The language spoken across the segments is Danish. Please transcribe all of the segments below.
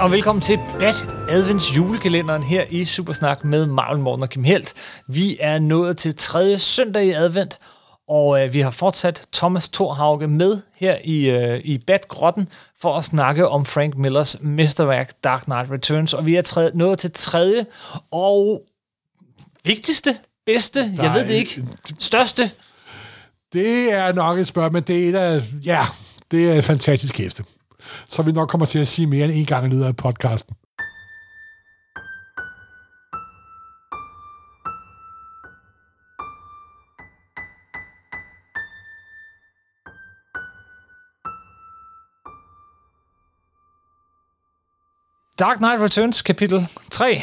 Og velkommen til Bat Advents julekalenderen her i Supersnak med Marvel Morten og Kim Helt. Vi er nået til tredje søndag i advent, og øh, vi har fortsat Thomas Thorhauge med her i, øh, i Bat-grotten for at snakke om Frank Millers mesterværk Dark Knight Returns. Og vi er tredje, nået til tredje og vigtigste, bedste, Der jeg ved det ikke, største. Det er nok et spørgsmål, men det er, et af, ja, det er et fantastisk hæfte. Så vi nok kommer til at sige mere end en gang i løbet af podcasten. Dark Knight Returns, kapitel 3.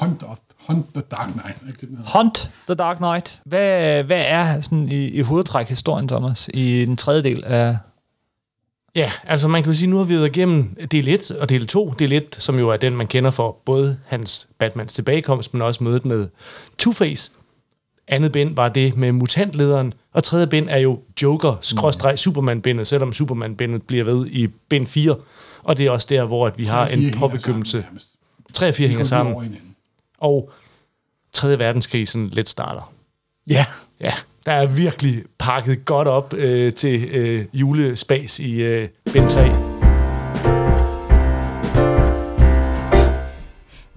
Hunt, of, Hunt the Dark Knight. Ikke det? Hunt the Dark Knight. Hvad, hvad er sådan i, i hovedtræk historien, Thomas, i den tredje del af... Ja, altså man kan jo sige, nu har vi været igennem del 1 og del 2. Del 1, som jo er den, man kender for både hans Batmans tilbagekomst, men også mødet med Two-Face. Andet bind var det med mutantlederen, og tredje bind er jo Joker, skråstreg Superman-bindet, selvom Superman-bindet bliver ved i bind 4. Og det er også der, hvor at vi har en påbegyndelse. sammen nærmest. 3 og 4 De hænger sammen, og 3. verdenskrig sådan lidt starter. Ja. Ja, der er virkelig pakket godt op øh, til øh, julespas i øh, bind 3.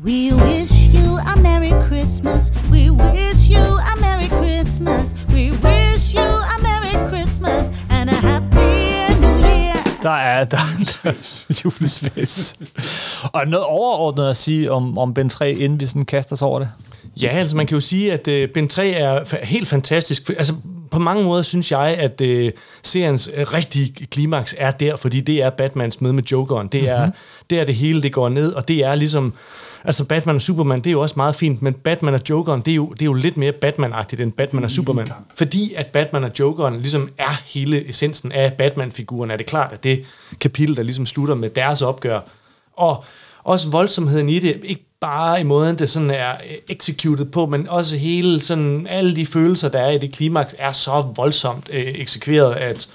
We wish you a Merry Christmas. We wish you a Merry Christmas. We wish you a Merry Christmas and a Happy New Year. Der er, der, der er julespace. og noget overordnet at sige om, om Ben 3, inden vi sådan kaster os over det. Ja, altså man kan jo sige, at øh, Bind 3 er helt fantastisk. Altså på mange måder synes jeg, at øh, seriens øh, rigtige klimaks er der, fordi det er Batmans møde med Jokeren. Det er, mm-hmm. det er det hele, det går ned, og det er ligesom... Altså Batman og Superman, det er jo også meget fint, men Batman og Jokeren, det er jo, det er jo lidt mere Batman-agtigt end Batman og Superman. Fordi at Batman og Jokeren ligesom er hele essensen af Batman-figuren, er det klart, at det kapitel, der ligesom slutter med deres opgør, og også voldsomheden i det, ikke bare i måden, det sådan er øh, executed på, men også hele sådan, alle de følelser, der er i det klimaks, er så voldsomt øh, eksekveret, at,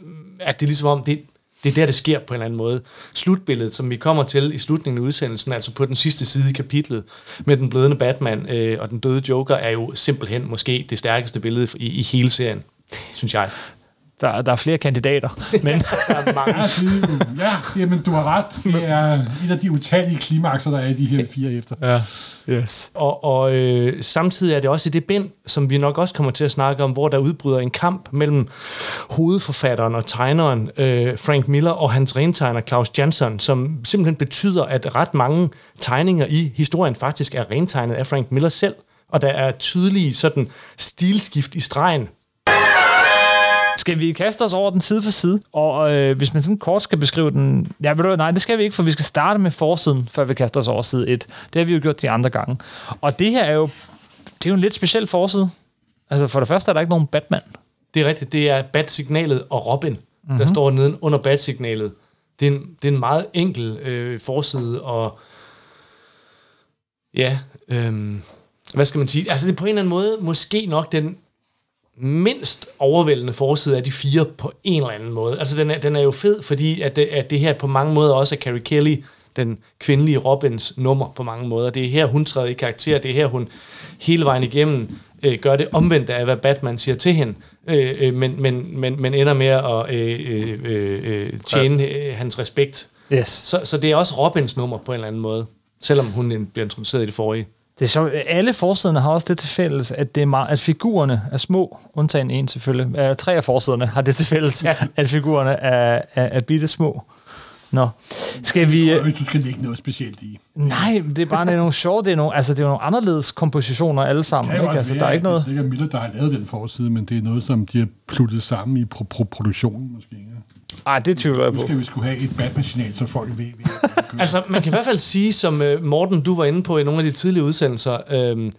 mm, at det er ligesom om, det, det er der, det sker på en eller anden måde. Slutbilledet, som vi kommer til i slutningen af udsendelsen, altså på den sidste side i kapitlet, med den blødende Batman øh, og den døde Joker, er jo simpelthen måske det stærkeste billede i, i hele serien, synes jeg. Der, der er flere kandidater. Men Der er mange. Ja, jamen, du har ret. Det er et af de utallige klimakser, der er i de her fire efter. ja. Yes. Og, og øh, samtidig er det også i det bind, som vi nok også kommer til at snakke om, hvor der udbryder en kamp mellem hovedforfatteren og tegneren øh, Frank Miller og hans rentegner Claus Jansson, som simpelthen betyder, at ret mange tegninger i historien faktisk er rentegnet af Frank Miller selv. Og der er tydelige sådan stilskift i stregen. Skal vi kaste os over den side for side? Og øh, hvis man sådan kort skal beskrive den... Ja, ved du, nej, det skal vi ikke, for vi skal starte med forsiden, før vi kaster os over side 1. Det har vi jo gjort de andre gange. Og det her er jo, det er jo en lidt speciel forside. Altså for det første er der ikke nogen Batman. Det er rigtigt, det er Bat-signalet og Robin, mm-hmm. der står neden under Bat-signalet. Det er en, det er en meget enkel øh, forside, og ja, øh, hvad skal man sige? Altså det er på en eller anden måde måske nok den mindst overvældende forside af de fire på en eller anden måde. Altså den er, den er jo fed, fordi at det, at det her på mange måder også er Carrie Kelly, den kvindelige Robins nummer på mange måder. Det er her, hun træder i karakter. Det er her, hun hele vejen igennem øh, gør det omvendt af, hvad Batman siger til hende. Øh, øh, men, men, men, men ender med at øh, øh, øh, tjene øh, hans respekt. Yes. Så, så det er også Robins nummer på en eller anden måde, selvom hun bliver introduceret i det forrige. Det er sjovt. Alle forsiderne har også det til fælles, at, det er meget, at figurerne er små, undtagen en selvfølgelig. Uh, tre af forsiderne har det til fælles, ja. at figurerne er, er, er bitte små. Nå, skal vi... Jeg synes, du skal lægge noget specielt i. Nej, det er bare det er nogle sjove, det er nogle, altså det er nogle anderledes kompositioner alle sammen. jo Ikke? Altså, være, der er ikke noget... Det er sikkert Miller, der har lavet den forside, men det er noget, som de har pluttet sammen i pro- pro- produktionen måske. Ja. Ej, det tvivler jeg Nu på. skal vi skulle have et Batman-signal, så folk ved, ved Altså, man kan i hvert fald sige, som øh, Morten, du var inde på i nogle af de tidlige udsendelser, øh,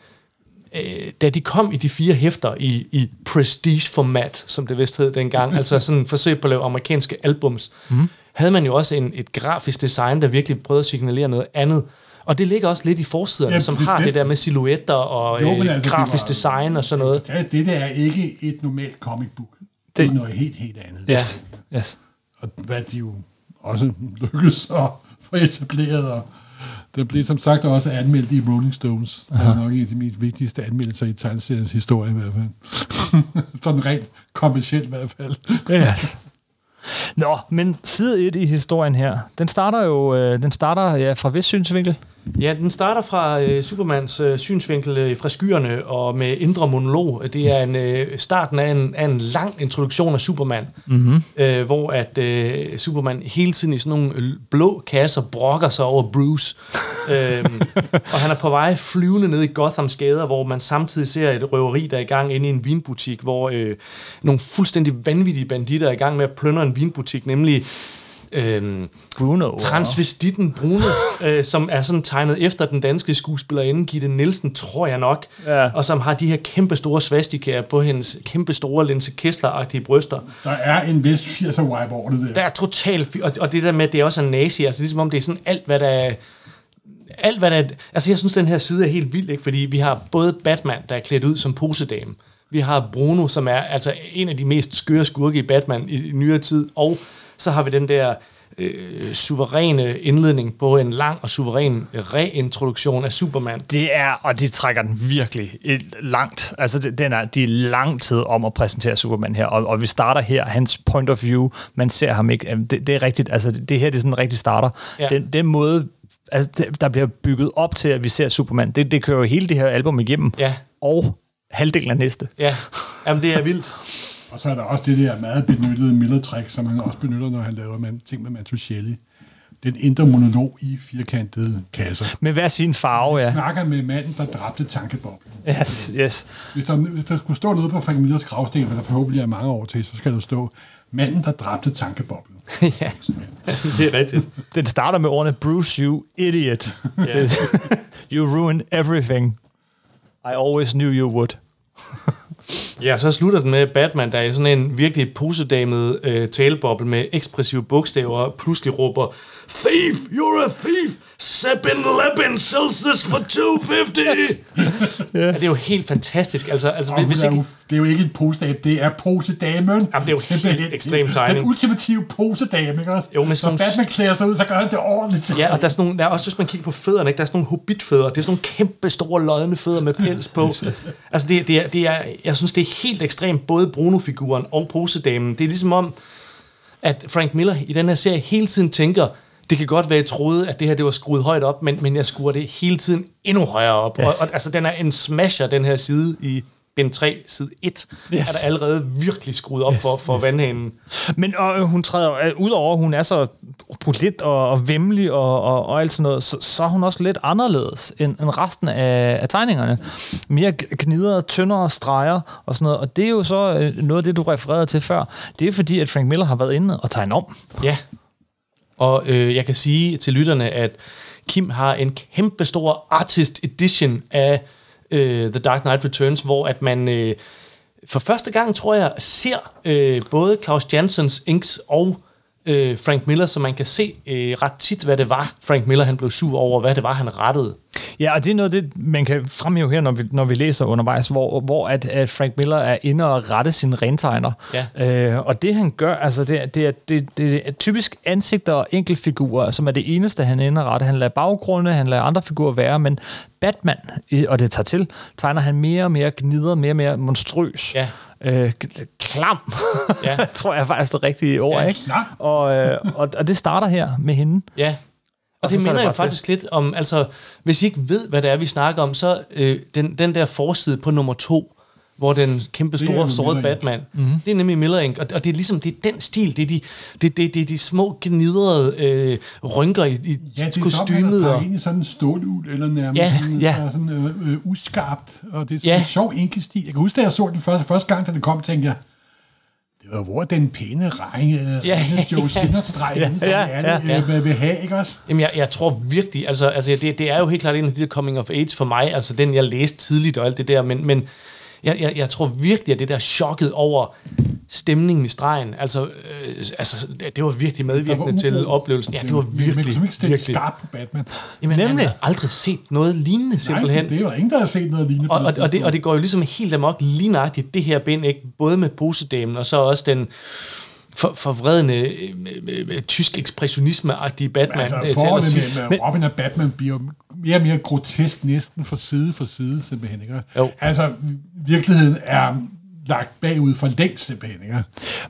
øh, da de kom i de fire hæfter i, i prestige-format, som det vist hed dengang, altså sådan forsøg på at lave amerikanske albums, mm. havde man jo også en, et grafisk design, der virkelig prøvede at signalere noget andet. Og det ligger også lidt i forsiderne, Ja, som har bestemt. det der med silhuetter og Jo, øh, altså, grafisk var- design og sådan noget. Ja, det der er ikke et normalt comic book. Det, det er noget helt, helt andet. Yes. yes. Hvad de jo også lykkedes at for etableret, og det blev som sagt også anmeldt i Rolling Stones. Det er nok en af de mest vigtigste anmeldelser i tegneseriens historie i hvert fald. Sådan rent kommercielt i hvert fald. Yes. Nå, men side 1 i historien her, den starter jo øh, den starter ja, fra hvis synsvinkel. Ja, den starter fra øh, Supermans øh, synsvinkel øh, fra skyerne og med indre monolog. Det er en, øh, starten af en, af en lang introduktion af Superman, mm-hmm. øh, hvor at øh, Superman hele tiden i sådan nogle blå kasser brokker sig over Bruce. øhm, og han er på vej flyvende ned i Gothams gader, hvor man samtidig ser et røveri, der er i gang inde i en vinbutik, hvor øh, nogle fuldstændig vanvittige banditter er i gang med at plyndre en vinbutik, nemlig... Øhm, Bruno. Transvestitten Bruno, øh, som er sådan tegnet efter den danske skuespillerinde Gitte Nielsen, tror jeg nok, Ja. og som har de her kæmpe store svastikaer på hendes kæmpe store Linse Kessler-agtige bryster. Der er en vis 80'er wipe over det der. Der er totalt... Og, og det der med, at det også er nazi, altså ligesom om det er sådan alt, hvad der er... Alt, hvad der er, altså jeg synes, den her side er helt vild, ikke? fordi vi har både Batman, der er klædt ud som posedame, vi har Bruno, som er altså en af de mest skøre skurke i Batman i, i nyere tid, og så har vi den der øh, suveræne indledning på en lang og suveræn reintroduktion af Superman. Det er, og de trækker den virkelig langt. Altså, det, den er, de er lang tid om at præsentere Superman her, og, og vi starter her, hans point of view, man ser ham ikke. Det, det er rigtigt, altså det, det her det er sådan en rigtig starter. Ja. Den, den måde, altså, det, der bliver bygget op til, at vi ser Superman, det, det kører jo hele det her album igennem, Ja. og halvdelen af næste. Ja, Jamen, det er vildt. Og så er der også det der meget benyttede Miller-trick, som han også benytter, når han laver man, ting med Mantuchelli. Den indre monolog i firkantede kasser. Med hver sin farve, Ja. Snakker med manden, der dræbte tankeboblen. Yes, yes. Hvis der, hvis der skulle stå noget på Frank Millers gravsten, hvad der forhåbentlig er mange år til, så skal der stå, manden, der dræbte tankeboblen. ja, det er rigtigt. Den starter med ordene, Bruce, you idiot. You ruined everything. I always knew you would. Ja, så slutter den med Batman, der er sådan en virkelig posedamet øh, taleboble med ekspressive bogstaver, pludselig råber, Thief, you're a thief! Seppin Leppin sells this for 250! yes. ja, det er jo helt fantastisk. Altså, altså Og hvis er ikke, jo, det er jo ikke en posedame, det er posedamen. Jamen, det er jo Simpelthen. helt ekstrem tegning. Den ultimative posedame, ikke også? Jo, men Når sådan- Batman klæder sig ud, så gør han det ordentligt. Ja, og der er, sådan nogle, der er også, hvis man kigger på fødderne, ikke? der er sådan nogle hobbitfødder. Det er sådan nogle kæmpe store lodne fødder med pels på. altså, det, det, er, det er, jeg synes, det er helt ekstremt, både Bruno-figuren og posedamen. Det er ligesom om, at Frank Miller i den her serie hele tiden tænker, det kan godt være, at jeg troede, at det her det var skruet højt op, men, men jeg skruer det hele tiden endnu højere op. Yes. Og, og, altså, den er en smasher, den her side i bind 3, side 1, yes. er der allerede virkelig skruet op Yes, for, for yes. vandhanen. Men og, øh, hun træder, øh, udover at hun er så opulent og, og vemmelig og, og, og alt sådan noget, så, så er hun også lidt anderledes end, end resten af, af tegningerne. Mere g- gnidere, tyndere streger og sådan noget. Og det er jo så øh, noget af det, du refererede til før. Det er fordi, at Frank Miller har været inde og tegnet om. Ja. Og øh, jeg kan sige til lytterne, at Kim har en kæmpe stor artist edition af øh, The Dark Knight Returns, hvor at man øh, for første gang, tror jeg, ser øh, både Klaus Jansons inks og øh, Frank Miller, så man kan se øh, ret tit, hvad det var, Frank Miller han blev sur over, hvad det var, han rettede. Ja, og det er noget, det, man kan fremhæve her, når vi, når vi læser undervejs, hvor, hvor at, at Frank Miller er inde og rette sine rentegner. Ja. Øh, og det han gør, altså det, det, er, det, det er typisk ansigter og enkeltfigurer, som er det eneste, han er inde og rette. Han lader baggrunde, han lader andre figurer være, men Batman, og det tager til, tegner han mere og mere gnider, mere og mere monstrøs. Ja. Øh, klam, Ja. tror jeg faktisk det rigtige ord, Ja, ikke? klam. Og, øh, og, og det starter her med hende. Ja. Og, Og så det minder det jo bare til. faktisk lidt om, altså, hvis I ikke ved, hvad det er, vi snakker om, så øh, den, den der forside på nummer to, hvor den kæmpe Det er store Ink. Batman, mm-hmm. det er nemlig Miller Ink, og, og det er ligesom, det er den stil, det er de, det, det, det er de små gnidrede øh, rynker i, i Ja, det er kostymet. som, og, at ind i sådan en stålul, eller nærmest Ja, sådan, ja. der er sådan øh, øh, uskarpt, og det er sådan Ja. en sjov enkestil. Jeg kan huske, da jeg så den første, første gang, da den kom, tænkte jeg, det hvor er den pæne regn, øh, Ja. Joe Sinnerstreg, ja, som ja, alle ja, ja, ja. vil have, ikke også? Jamen, jeg, jeg tror virkelig, altså, altså det, det er jo helt klart en af de der coming of age for mig, altså den, jeg læste tidligt og alt det der, men, men jeg, jeg, jeg tror virkelig, at det der chokket over stemningen i stregen, altså, øh, altså det, var virkelig medvirkende uro. til oplevelsen. Ja, det var virkelig, ikke stille virkelig. skarpt på Batman. Jamen, Nemlig. han har aldrig set noget lignende, simpelthen. Nej, det er jo ingen, der har set noget lignende. på og, og, det og, det, og det går jo ligesom helt amok lige nøjagtigt, det her bind, ikke? både med posedamen, og så også den for, forvredende øh, øh, øh, tysk ekspressionisme-agtige Batman Altså, øh, til allersidst. mellem Robin og Batman bliver mere og mere grotesk næsten fra side for side, simpelthen. Ikke? Jo. Altså, virkeligheden er lagt bagud for længst, simpelthen. Ikke? Men-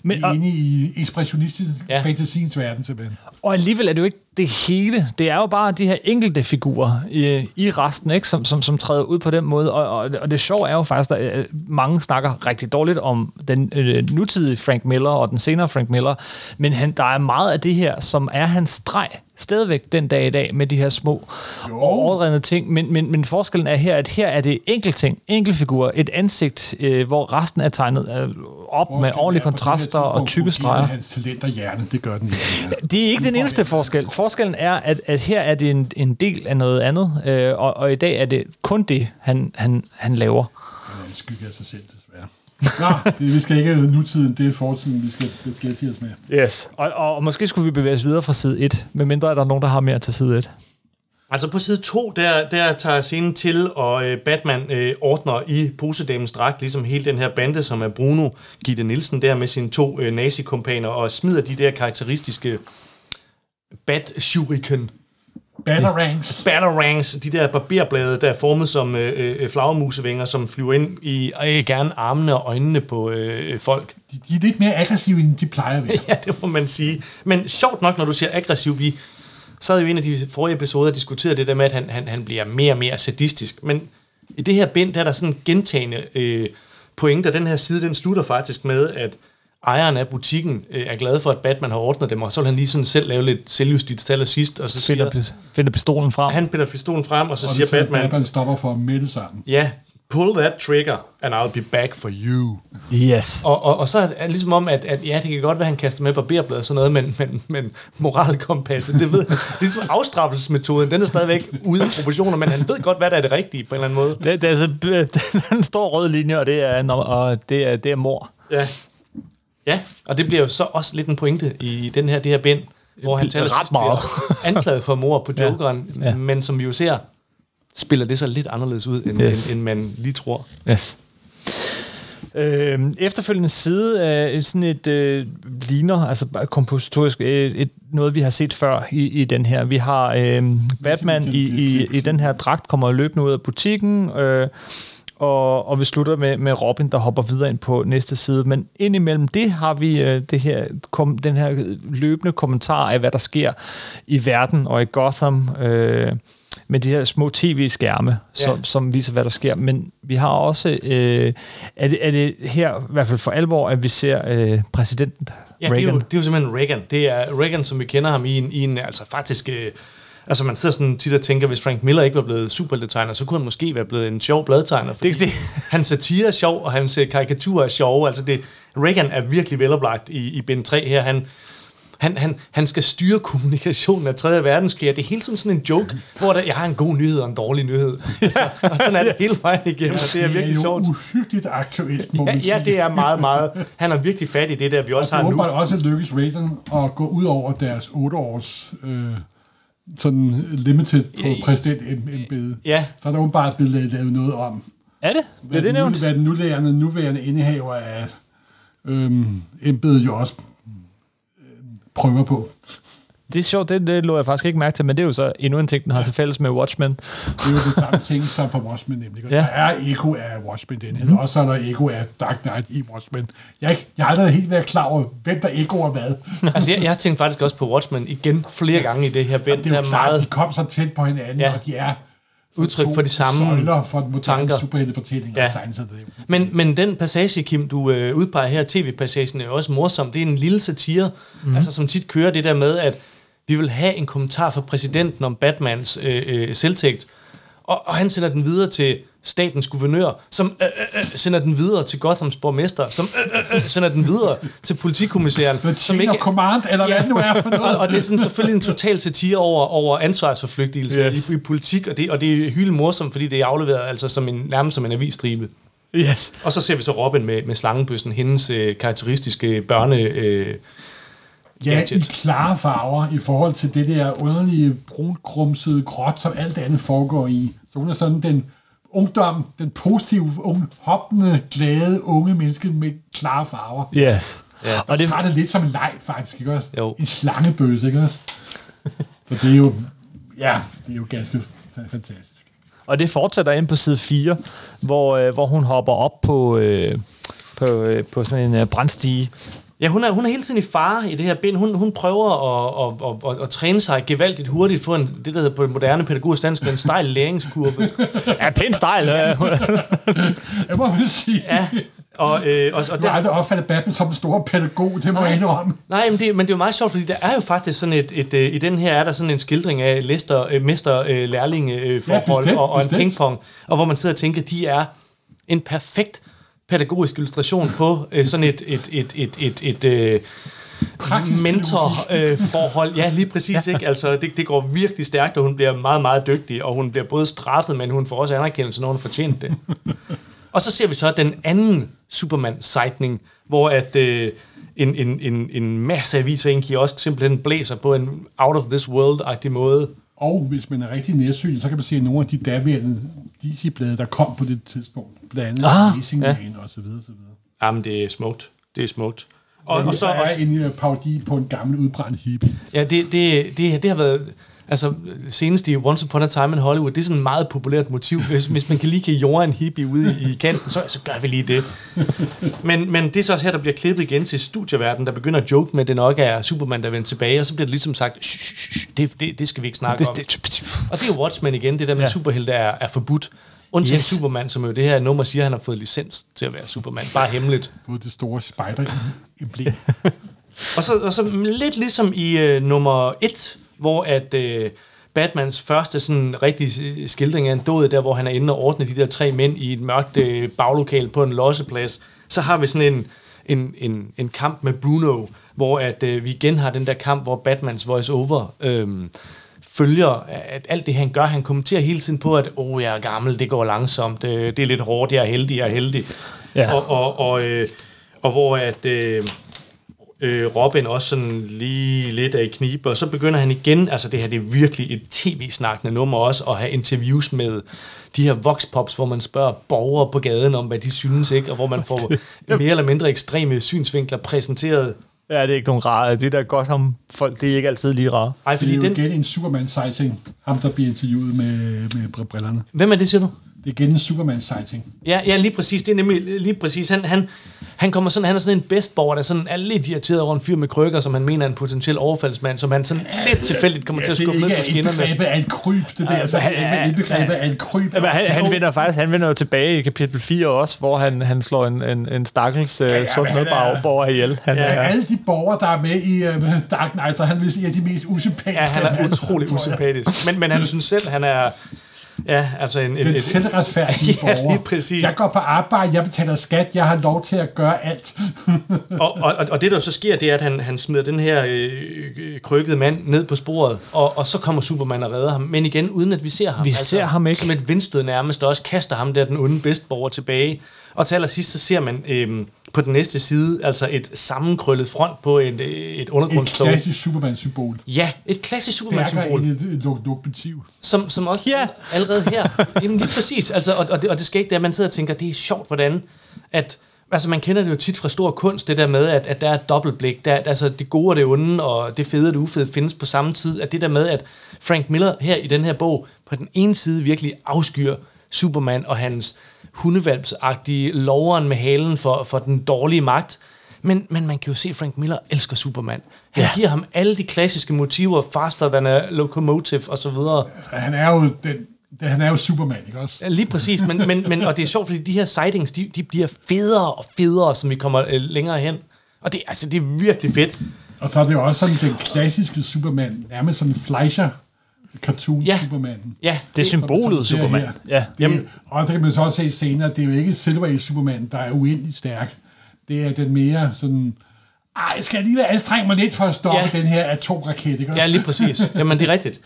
Men, og- inde i ekspressionistisk ja. fantasiens verden, simpelthen. Og alligevel er det jo ikke det hele. Det er jo bare de her enkelte figurer i, i resten, ikke? Som, som, som træder ud på den måde. Og, og, og det sjove er jo faktisk, at øh, mange snakker rigtig dårligt om den øh, nutidige Frank Miller og den senere Frank Miller. Men han, der er meget af det her, som er hans streg stadigvæk den dag i dag med de her små overdrevne ting. Men, men, men forskellen er her, at her er det enkeltting, enkeltfigurer, et ansigt, øh, hvor resten er tegnet øh, op med ordentlige er, kontraster og tykke streger. Hans talent og hjerne, det gør den ikke. Det er ikke den eneste forskel. Forskellen er, at, at her er det en, en del af noget andet, øh, og, og i dag er det kun det, han, han, han laver. Han er en skygge af sig selv, desværre. Nå, det, vi skal ikke nutiden, det er fortiden, vi skal beskæftige os med. Yes. Og, og, og måske skulle vi bevæge os videre fra side 1, medmindre er der nogen, der har mere til side 1. Altså på side 2, der, der tager scenen til, og øh, Batman øh, ordner i posedamens dragt, ligesom hele den her bande, som er Bruno Gitte Nielsen der med sine to øh, nazikompaner, og smider de der karakteristiske bat shuriken Batarangs. batarangs, de der barberblade, der er formet som øh, øh, flagermusevinger, som flyver ind i øh, gerne armene og øjnene på øh, folk. De, de er lidt mere aggressive, end de plejer at være. Ja, det må man sige. Men sjovt nok, når du siger aggressiv, vi sad jo i en af de forrige episoder og diskuterede det der med, at han, han, han bliver mere og mere sadistisk. Men i det her bind, der er der sådan gentagende øh, pointer. Den her side, den slutter faktisk med, at ejeren af butikken øh, er glad for, at Batman har ordnet dem, og så vil han lige sådan selv lave lidt selvjustits til allersidst, og så siger, Finder, finder pistolen frem. han piller pistolen frem, og så Og siger Batman, Batman stopper for at melde sammen. ja, pull that trigger, and I'll be back for you. Yes. Og, og, og så er det ligesom om, at, at ja, det kan godt være, at han kaster med barberblad og sådan noget, men, men, men moralkompasset, det ved. Ligesom afstraffelsesmetoden, den er stadigvæk ude af proportioner, men han ved godt, hvad der er det rigtige på en eller anden måde. Det, det er altså den store røde linje, og det er, når- og det er, det er mor. Ja. Ja, og det bliver jo så også lidt en pointe i den her, det her bind, hvor han Ret taler sidst meget. anklaget for mor på Jokeren, Ja. ja. men som vi jo ser, spiller det så lidt anderledes ud, end, Yes. end, end man lige tror. Yes. Øh, efterfølgende side er sådan et øh, ligner, altså kompositorisk, øh, et, noget vi har set før i, i den her. Vi har øh, Batman i, i, i den her dragt, kommer løbende ud af butikken, øh, og, og vi slutter med, med Robin, der hopper videre ind på næste side. Men indimellem det har vi øh, det her, kom, den her løbende kommentar af, hvad der sker i verden og i Gotham, øh, med de her små tv-skærme, som, Ja. som viser, hvad der sker. Men vi har også, øh, er, det, er det her, i hvert fald for alvor, at vi ser øh, præsidenten Ja, det er, Reagan. jo, det er jo simpelthen Reagan. Det er Reagan, som vi kender ham i en, i en altså faktisk... Øh, altså man sidder sådan tit og tænker, hvis Frank Miller ikke var blevet superdetegner, så kunne han måske være blevet en sjov bladtegner. Fordi Det er det. Hans satire er sjov, og hans øh, karikaturer er sjove. Altså det, Reagan er virkelig veloplagt i, i bind 3 her. Han, han, han, han skal styre kommunikationen af 3. verdenskrig, og det er hele tiden sådan en joke, hvor der, jeg har en god nyhed og en dårlig nyhed. Altså, og sådan er det hele vejen igennem, og det er virkelig jo sjovt. uhyggeligt aktuelt, må Ja, man sige. ja, det er meget, meget. Han har virkelig fat i det der, vi også Det har er nu. åbenbart også lykkes Reagan at gå ud over deres 8 års øh, sådan limited på præsidentembedet. Ja, Så er der åbenbart blevet lavet noget om, Er det? Bliver det nævnt? hvad den nuværende, nuværende indehaver af øhm, embedet jo også øh, prøver på. Det er sjovt, det, det lå jeg faktisk ikke mærke til, men det er jo så endnu en ting, den har til fælles med Watchmen. Det er jo det samme ting som for Watchmen nemlig. Ja. Der er eko af Watchmen den her, og så er der eko af Dark Knight i Watchmen. Jeg, er jeg har aldrig helt været klar over, hvem der ekoer hvad. altså jeg, jeg har tænkt faktisk også på Watchmen igen flere gange i det her bind. Det er jo Der klart, meget de kom så tæt på hinanden, Ja. ja. og de er udtryk for de samme søjler for den moderne tanker. superheltefortælling Ja. og. Men, men den passage, Kim, du øh, udpeger her, tv-passagen, er jo også morsom. Det er en lille satire, mm. altså, som tit kører det der med, at vi vil have en kommentar fra præsidenten om Batmans øh, øh, selvtægt. Og, og han sender den videre til statens guvernør, som øh, øh, øh, sender den videre til Gothams borgmester, som øh, øh, øh, sender den videre til politikommissæren, som ikke... command, eller hvad det nu er for og, noget. og det er sådan selvfølgelig en total satire over, over ansvarsforflygtigelse yes. i, i politik, og det, og det er hylde morsomt, fordi det er afleveret altså som en, nærmest som en avisstribe. Yes. Og så ser vi så Robin med, med slangebøssen, hendes øh, karakteristiske børne... Øh, Ja, gadget. i klare farver i forhold til det der underlige brunkrumsede gråt, som alt andet foregår i. Så hun er sådan den ungdom, den positive, unge, hoppende, glade, unge menneske med klare farver. Yes. Ja. Og Og det har det lidt som en leg, faktisk, ikke også? Jo. En slangebøse, ikke også? Så det er jo, ja, det er jo ganske fa- fantastisk. og det fortsætter ind på side 4, hvor, øh, hvor hun hopper op på, øh, på, øh, på sådan en øh, brandstige. Ja, hun er, hun er hele tiden i fare i det her bind. Hun, hun prøver at, at, at, at, at træne sig gevaldigt hurtigt for en, det, der hedder på det moderne pædagogisk dansk, en stejl læringskurve. Ja, pæn stejl. Øh. Jeg må vel sige, Ja, og, øh, og, og jeg har der, aldrig opfattet Batman som en stor pædagog, det må jeg indrømme. Nej, men det, men det er jo meget sjovt, fordi der er jo faktisk sådan et, et, et i den her er der sådan en skildring af Lester, øh, mester øh, lærlinge øh, forhold bestemt, og, og en bestemt. pingpong, og hvor man sidder og tænker, de er en perfekt pædagogisk illustration på øh, sådan et, et, et, et, et, et, Praktisk mentor-forhold. Øh, ja, lige præcis. Ikke? Altså, det, det går virkelig stærkt, og hun bliver meget, meget dygtig, og hun bliver både straffet, men hun får også anerkendelse, når hun fortjent det. Og så ser vi så den anden Superman-sightning, hvor at øh, en, en, en, en masse aviser i en kiosk simpelthen blæser på en out-of-this-world-agtig måde. Og hvis man er rigtig nærsynet, så kan man se nogle af de daværende DC-blade, der kom på det tidspunkt. Blandt andet Ah, Racing ja. Man og så videre, så videre. Jamen, det er smukt. Det er smukt. Og, Og, og så er også, en uh, parodi på en gammel udbrændt hippie. ja, det, det, det, det har været... Altså, senest i Once Upon a Time in Hollywood, det er sådan et meget populært motiv. Hvis, hvis man kan lige kan jorde en hippie ude i, i kanten, så, så gør vi lige det. Men, men det er så også her, der bliver klippet igen til studieverden, der begynder at joke med, at det nok er Superman, der vender tilbage, og så bliver det ligesom sagt, "Shh, shh, shh, det, det, det skal vi ikke snakke Det, om. det, Og det er Watchmen igen, det der med, at superhelte er, er forbudt. Undtagen yes. Superman, som jo det her nummer siger, at han har fået licens til at være Superman. Bare hemmeligt. Både det store spider-emblem. Og så, og så lidt ligesom i øh, nummer et, hvor at øh, Batmans første sådan rigtig øh, skildring af en død, der hvor han er inde og ordner de der tre mænd i et mørkt øh, baglokal på en losseplads, så har vi sådan en, en, en, en kamp med Bruno, hvor at øh, vi igen har den der kamp, hvor Batmans voice-over øh, følger at alt det, han gør. Han kommenterer hele tiden på, at åh, oh, jeg er gammel, det går langsomt, øh, det er lidt hårdt, jeg er heldig, jeg er heldig. Ja. Og, og, og, øh, og hvor at... Øh, øh, Robin også sådan lige lidt af i knibe, og så begynder han igen, altså det her det er virkelig et tv-snakkende nummer også, at have interviews med de her voxpops, hvor man spørger borgere på gaden om, hvad de synes, ikke? og hvor man får mere eller mindre ekstreme synsvinkler præsenteret. ja, det er ikke nogen rare. Det der godt om folk, det er ikke altid lige rare. Ej, Det fordi er jo den, igen en Superman-sighting. Ham, der bliver interviewet med, med br- brillerne. hvem er det, siger du? Det er igen en Superman-sighting. Ja, ja, lige præcis. Det er nemlig lige præcis. Han, han, han, kommer sådan, han er sådan en bedstborger, der sådan er lidt irriteret over en fyr med krykker, som han mener er en potentiel overfaldsmand, som han sådan lidt tilfældigt kommer til at det er skubbe ned på ikke skinnerne. indbegrebet af en kryb, det der. Altså, han- han, er af en kryb. Han, han vender faktisk han vender jo tilbage i kapitel 4 også, hvor han, han slår en, en, en stakkels ja, sort men han er- medborger ihjel. Han, Ja, ja, Af alle de borgere, der er med i uh, Dark Knight, så er han vil sige, at de mest usympatiske. Ja, han er utrolig usympatisk. Men, men han synes selv, han er... Ja, altså en... en, Den en selvretfærdige Ja, borger. lige præcis. Jeg går på arbejde, jeg betaler skat, jeg har lov til at gøre alt. og, og, og det, der så sker, det er, at han, han smider den her øh, krykkede mand ned på sporet, og, og så kommer Superman og redder ham. Men igen, uden at vi ser ham. Altså, Vi ser ham ikke. Som et vindstød nærmest, og også kaster ham der, den onde bedstborger, tilbage. Og til allersidst, så ser man øh, på den næste side, altså et sammenkrøllet front på et, et Et undergrundstog. klassisk Superman-symbol. Ja, et klassisk Stærkere Superman-symbol. end et, et lokomotiv. Som, som også Ja. ja. allerede her. Jamen lige præcis. Altså, og, og, det, og det skal ikke det, at man sidder og tænker, det er sjovt, hvordan at Altså, man kender det jo tit fra stor kunst, det der med, at, at der er et dobbeltblik. Der, altså, det gode og det onde, og det fede og det ufede findes på samme tid. At det der med, at Frank Miller her i den her bog, på den ene side virkelig afskyr Superman og hans hundevalpsagtige loveren med halen for, for den dårlige magt. Men, men man kan jo se, at Frank Miller elsker Superman. Han Ja. giver ham alle de klassiske motiver, faster than a locomotive og så videre. Han er jo, den, den, han er jo Superman, ikke også? Ja, Lige præcis, men, men, men, og det er sjovt, fordi de her sightings, de, de bliver federe og federe, som vi kommer øh, længere hen. Og det, altså, det er virkelig fedt. Og så er det jo også sådan den klassiske Superman, nærmest sådan en Fleischer cartoon Ja. Superman. Ja, det er symbolet som ser Superman. her. Ja. Jamen, og det kan man så også se senere, det er jo ikke Silver Age Superman, der er uendelig stærk. Det er den mere sådan, ej, jeg skal alligevel anstrenge mig lidt for at stoppe Ja. ja. den her atomraket, ikke ja lige præcis. Jamen, det er rigtigt.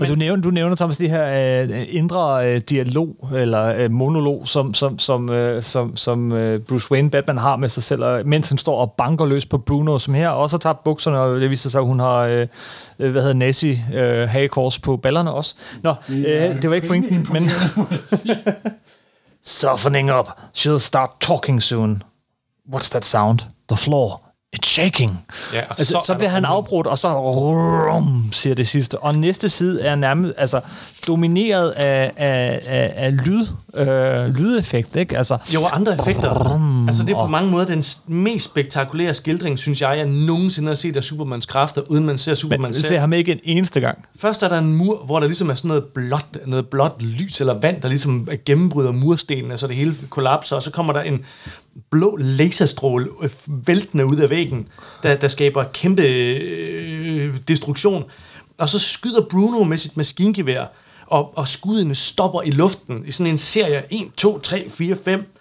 Og du nævner, du nævner, Thomas, det her øh, indre øh, dialog, eller øh, monolog, som, som, som, øh, som, som øh, Bruce Wayne Batman har med sig selv, og, mens han står og banker løs på Bruno, som her også har tabt bukserne, og det viser sig, at hun har, øh, øh, hvad hedder nazi øh, hagekors på ballerne også. Nå, øh, det var ikke pointen, men... Softening up. She'll start talking soon. What's that sound? The floor. It's shaking. Ja, og altså, så så, er bliver han afbrudt, og så rum, siger det sidste. Og næste side er nærmest altså, domineret af, af, af, af lyd, øh, lydeffekt, ikke? Altså, Jo, og andre effekter. Altså, det er på mange måder den mest spektakulære skildring, synes jeg, jeg nogensinde har set af Supermans kræfter, uden man ser Superman man selv. ser ham ikke en eneste gang. Først er der en mur, hvor der ligesom er sådan noget blåt, noget blåt lys eller vand, der ligesom gennembryder murstenene, så det hele kollapser, og så kommer der en blå laserstråle øh, væltende ud af væggen, der, der skaber kæmpe øh, destruktion. Og så skyder Bruno med sit maskingevær, og, og skuddene stopper i luften i sådan en serie 1, 2, 3, 4, 5.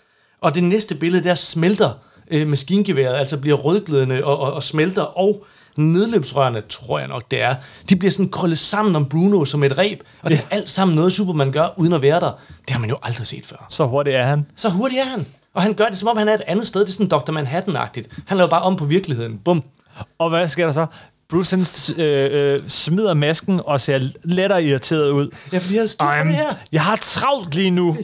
Og det næste billede, der smelter øh, maskingeværet, altså bliver rødglødende og, og, og smelter, og nedløbsrørene, tror jeg nok det er, de bliver sådan krøllet sammen om Bruno som et reb, og det er alt sammen noget Superman gør, uden at være der. Det har man jo aldrig set før. Så hurtigt er han. Så hurtigt er han. Og han gør det, som om han er et andet sted. Det er sådan Dr. Manhattan-agtigt. Han laver bare om på virkeligheden. Bum. Og hvad sker der så? Bruce han, øh, øh, smider masken og ser lettere irriteret ud. Ja, fordi jeg havde det her. jeg har travlt lige nu.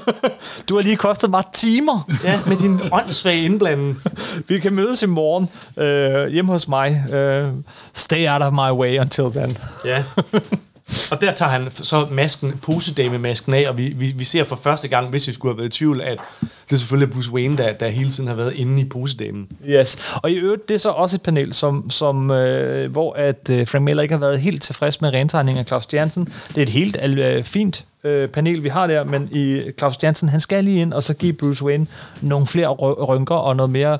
du har lige kostet mig timer. Ja, med din åndssvage indblanding. Vi kan mødes i morgen øh, hjemme hos mig. Øh, stay out of my way until then. Ja. Og der tager han så masken, posedame-masken af, og vi, vi, vi ser for første gang, hvis vi skulle have været i tvivl, at det er selvfølgelig Bruce Wayne, der, der hele tiden har været inde i posedamen. Yes. Og i øvrigt, det er så også et panel, som, som, øh, hvor at, øh, Frank Miller ikke har været helt tilfreds med rentegningen af Claus Jansen. Det er et helt øh, fint øh, panel, vi har der, men i Claus Jansen, han skal lige ind og så give Bruce Wayne nogle flere rynker og noget mere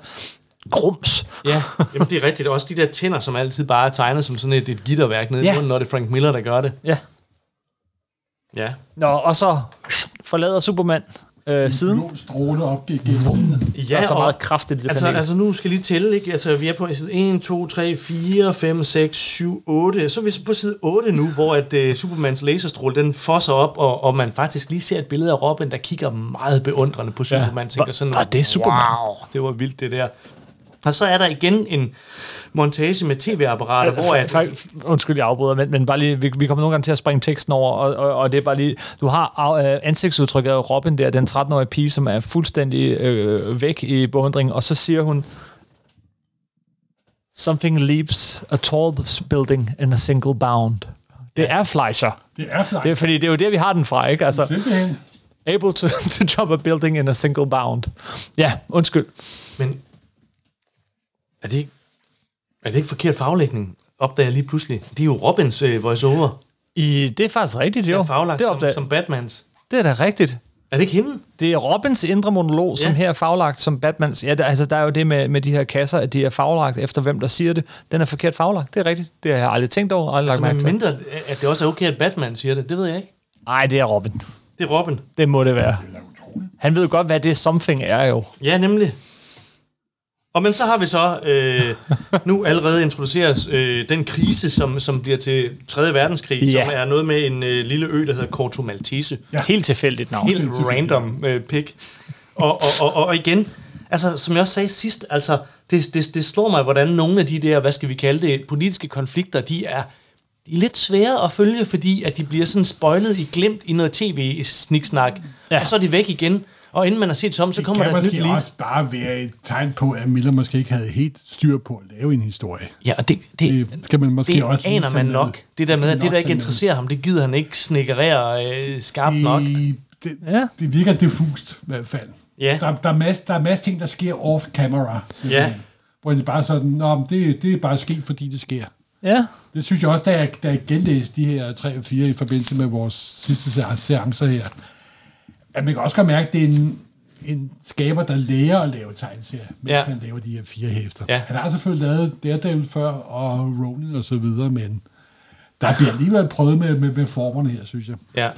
grums. Ja, jamen det er rigtigt. Også de der tænder, som altid bare er tegnet som sådan et, et gitterværk nede i Ja. munden, når det er Frank Miller, der gør det. Ja. Ja. Nå, og så forlader Superman øh, siden. Blå stråle op gennem. Der er så meget kraft i det altså, panel. altså nu skal jeg lige tælle, ikke? Altså vi er på side 1, 2, 3, 4, 5, 6, 7, 8. Så er vi så på side 8 nu, hvor at uh, Supermans laserstråle, den fosser op, og, og man faktisk lige ser et billede af Robin, der kigger meget beundrende på Superman. tænker Var- sådan, var det Superman? Wow, det var vildt det der. Og så er der igen en montage med tv-apparater, hvor at... Undskyld, jeg afbryder, men, men bare lige, vi, vi kommer nogle gange til at springe teksten over, og, og, og det er bare lige, du har øh, ansigtsudtrykket af Robin der, den 13-årige pige, som er fuldstændig øh, væk i beundringen, og så siger hun, Something leaps a tall building in a single bound. Det er Fleischer. Det er flot. Det er, fordi det er jo der, vi har den fra, ikke? Altså, Simpelthen. able to, to jump a building in a single bound. Ja, undskyld. Men er det ikke, er det ikke forkert faglægning? Opdager jeg lige pludselig. Det er jo Robins øh, voiceover. I, det er faktisk rigtigt, jo. Jo, faglagt det, som, opdager- som Batmans. det er da rigtigt. Er det ikke hende? Det er Robins indre monolog, som Ja. her er faglagt som Batmans. Ja, der, altså, der er jo det med, med de her kasser, at de er faglagt efter, hvem der siger det. Den er forkert faglagt, det er rigtigt. Det har jeg aldrig tænkt over, aldrig lagt Altså, mærke til. mindre, at det også er okay, at Batman siger det. Det ved jeg ikke. Nej, det er Robin. Det er Robin. Det må det være. Han ved godt, hvad det something er jo. Ja, nemlig. Og men så har vi så øh, nu allerede introduceret øh, den krise, som, som bliver til 3. verdenskrig, Ja. som er noget med en øh, lille ø, der hedder Corto Maltese. Ja. Helt tilfældigt navn. Helt Helt random øh, pick. Og, og, og, og igen, altså som jeg også sagde sidst, altså det, det, det slår mig, hvordan nogle af de der, hvad skal vi kalde det, politiske konflikter, de er, de er lidt svære at følge, fordi at de bliver sådan spoilet i glemt i noget tv-sniksnak, ja. og så er de væk igen. Og inden man har set sig om, så Det kommer kan der et nyt måske lead. også bare være et tegn på, at Miller måske ikke havde helt styr på at lave en historie. Ja, og det, det, Det skal man måske det også aner man med. nok. Det der med, at det, der ikke med. interesserer ham, det gider han ikke snikkerere øh, skarpt nok. Det, det, Ja. det virker diffust i hvert fald. Ja. Der, der, er masse, der er masse ting, der sker off-camera. Ja. Hvor det er bare sådan, Nå, det, det er bare sket, fordi det sker. Ja. Det synes jeg også, da jeg, da jeg genlæste de her 3 og 4 i forbindelse med vores sidste se- seancer her, at man kan også godt mærke, at det er en, en skaber, der lærer at lave tegneserier, mens Ja. han laver de her fire hæfter. Ja. Han har selvfølgelig lavet Daredevil før, og Ronin og så videre, men der bliver alligevel prøvet med, med, med formerne her, synes jeg. Ja.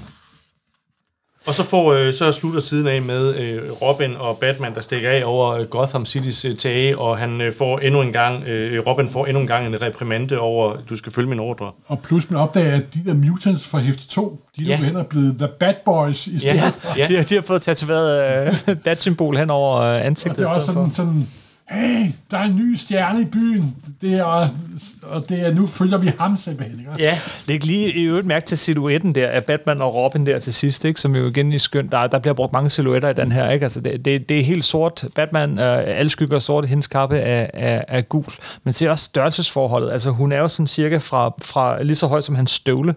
Og så, får, øh, så slutter siden af med øh, Robin og Batman, der stikker af over øh, Gotham Citys øh, tage, og han øh, får endnu en gang, øh, Robin får endnu en gang en reprimande over, du skal følge min ordre. Og plus man opdager, at de der mutants fra hæfte 2, de er Ja. nu hen og blevet The Bad Boys i stedet. Ja, ja. De, har, de har fået tatoveret øh, bat-symbol hen over øh, Og ansigtet. det er også sådan, sådan hey, der er en ny stjerne i byen, det er, og det er, nu følger vi ham simpelthen. Ikke? Ja, Læg lige i øvrigt mærke til silhuetten der af Batman og Robin der til sidst, ikke? som jo igen er skønt. Der, der bliver brugt mange silhuetter i den her. Ikke? Altså, det, det, det er helt sort. Batman, øh, alle skygger sort, hendes kappe er, er, er gul. Men se også størrelsesforholdet. Altså, hun er jo sådan cirka fra, fra lige så høj som hans støvle.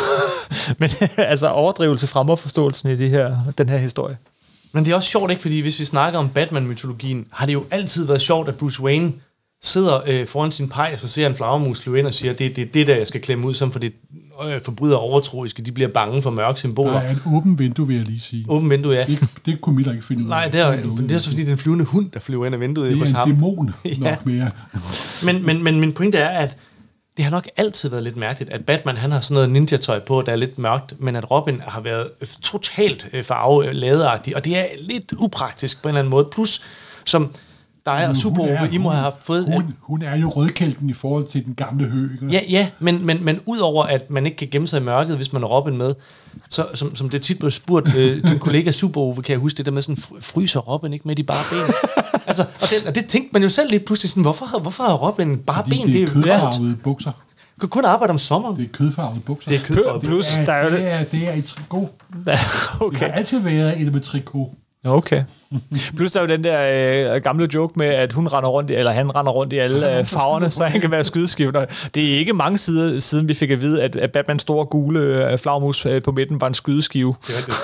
Men altså overdrivelse fremmer forståelsen i det her, den her historie. Men det er også sjovt, ikke? Fordi hvis vi snakker om Batman-mytologien, har det jo altid været sjovt, at Bruce Wayne sidder øh, foran sin pejs og ser en flagermus flyve ind og siger, det er det, det, der jeg skal klemme ud som, for det øh, forbryder overtroiske, de bliver bange for mørke symboler. er et åbent vindue, vil jeg lige sige. Åben vindue, ja. Det, det kunne Miller ikke finde ud af. Nej, det er, det er så fordi, det er en flyvende hund, der flyver ind af vinduet det hos er ham. en dæmon Ja. nok mere. Men, men, men min pointe er, at det har nok altid været lidt mærkeligt, at Batman han har sådan noget ninja-tøj på, der er lidt mørkt, men at Robin har været totalt øh, farveladeagtig, og det er lidt upraktisk på en eller anden måde. Plus, som er Hun super er- I må have haft fået... Hun, hun er jo rødkælken i forhold til den gamle hø. Ikke? Ja, ja, men, men, men udover at man ikke kan gemme sig i mørket, hvis man er Robin med, så som, som det tit blev spurgt, øh, din kollega Super Ove, kan jeg huske det der med sådan, fr- fryser Robin ikke med de bare ben? Altså, og, det, og det tænkte man jo selv lidt pludselig sådan, hvorfor, har- hvorfor har Robin bare Fordi ben? det er jo værd. kødfarvede bukser. Du kan kun arbejde om sommeren. Det er kødfarvede bukser. Det er kødfarvet. Plus, det der er det, det. er, det er i trikot. Det okay. har altid været et med trikot. Okay. Plus der er jo den der øh, gamle joke med, at hun render rundt, i, eller han render rundt i alle øh, farverne, så han kan være skydeskifter. Det er ikke mange sider siden, vi fik at vide, at, at Batmans store gule øh, flagmus øh, på midten var en skydeskive. Det er det.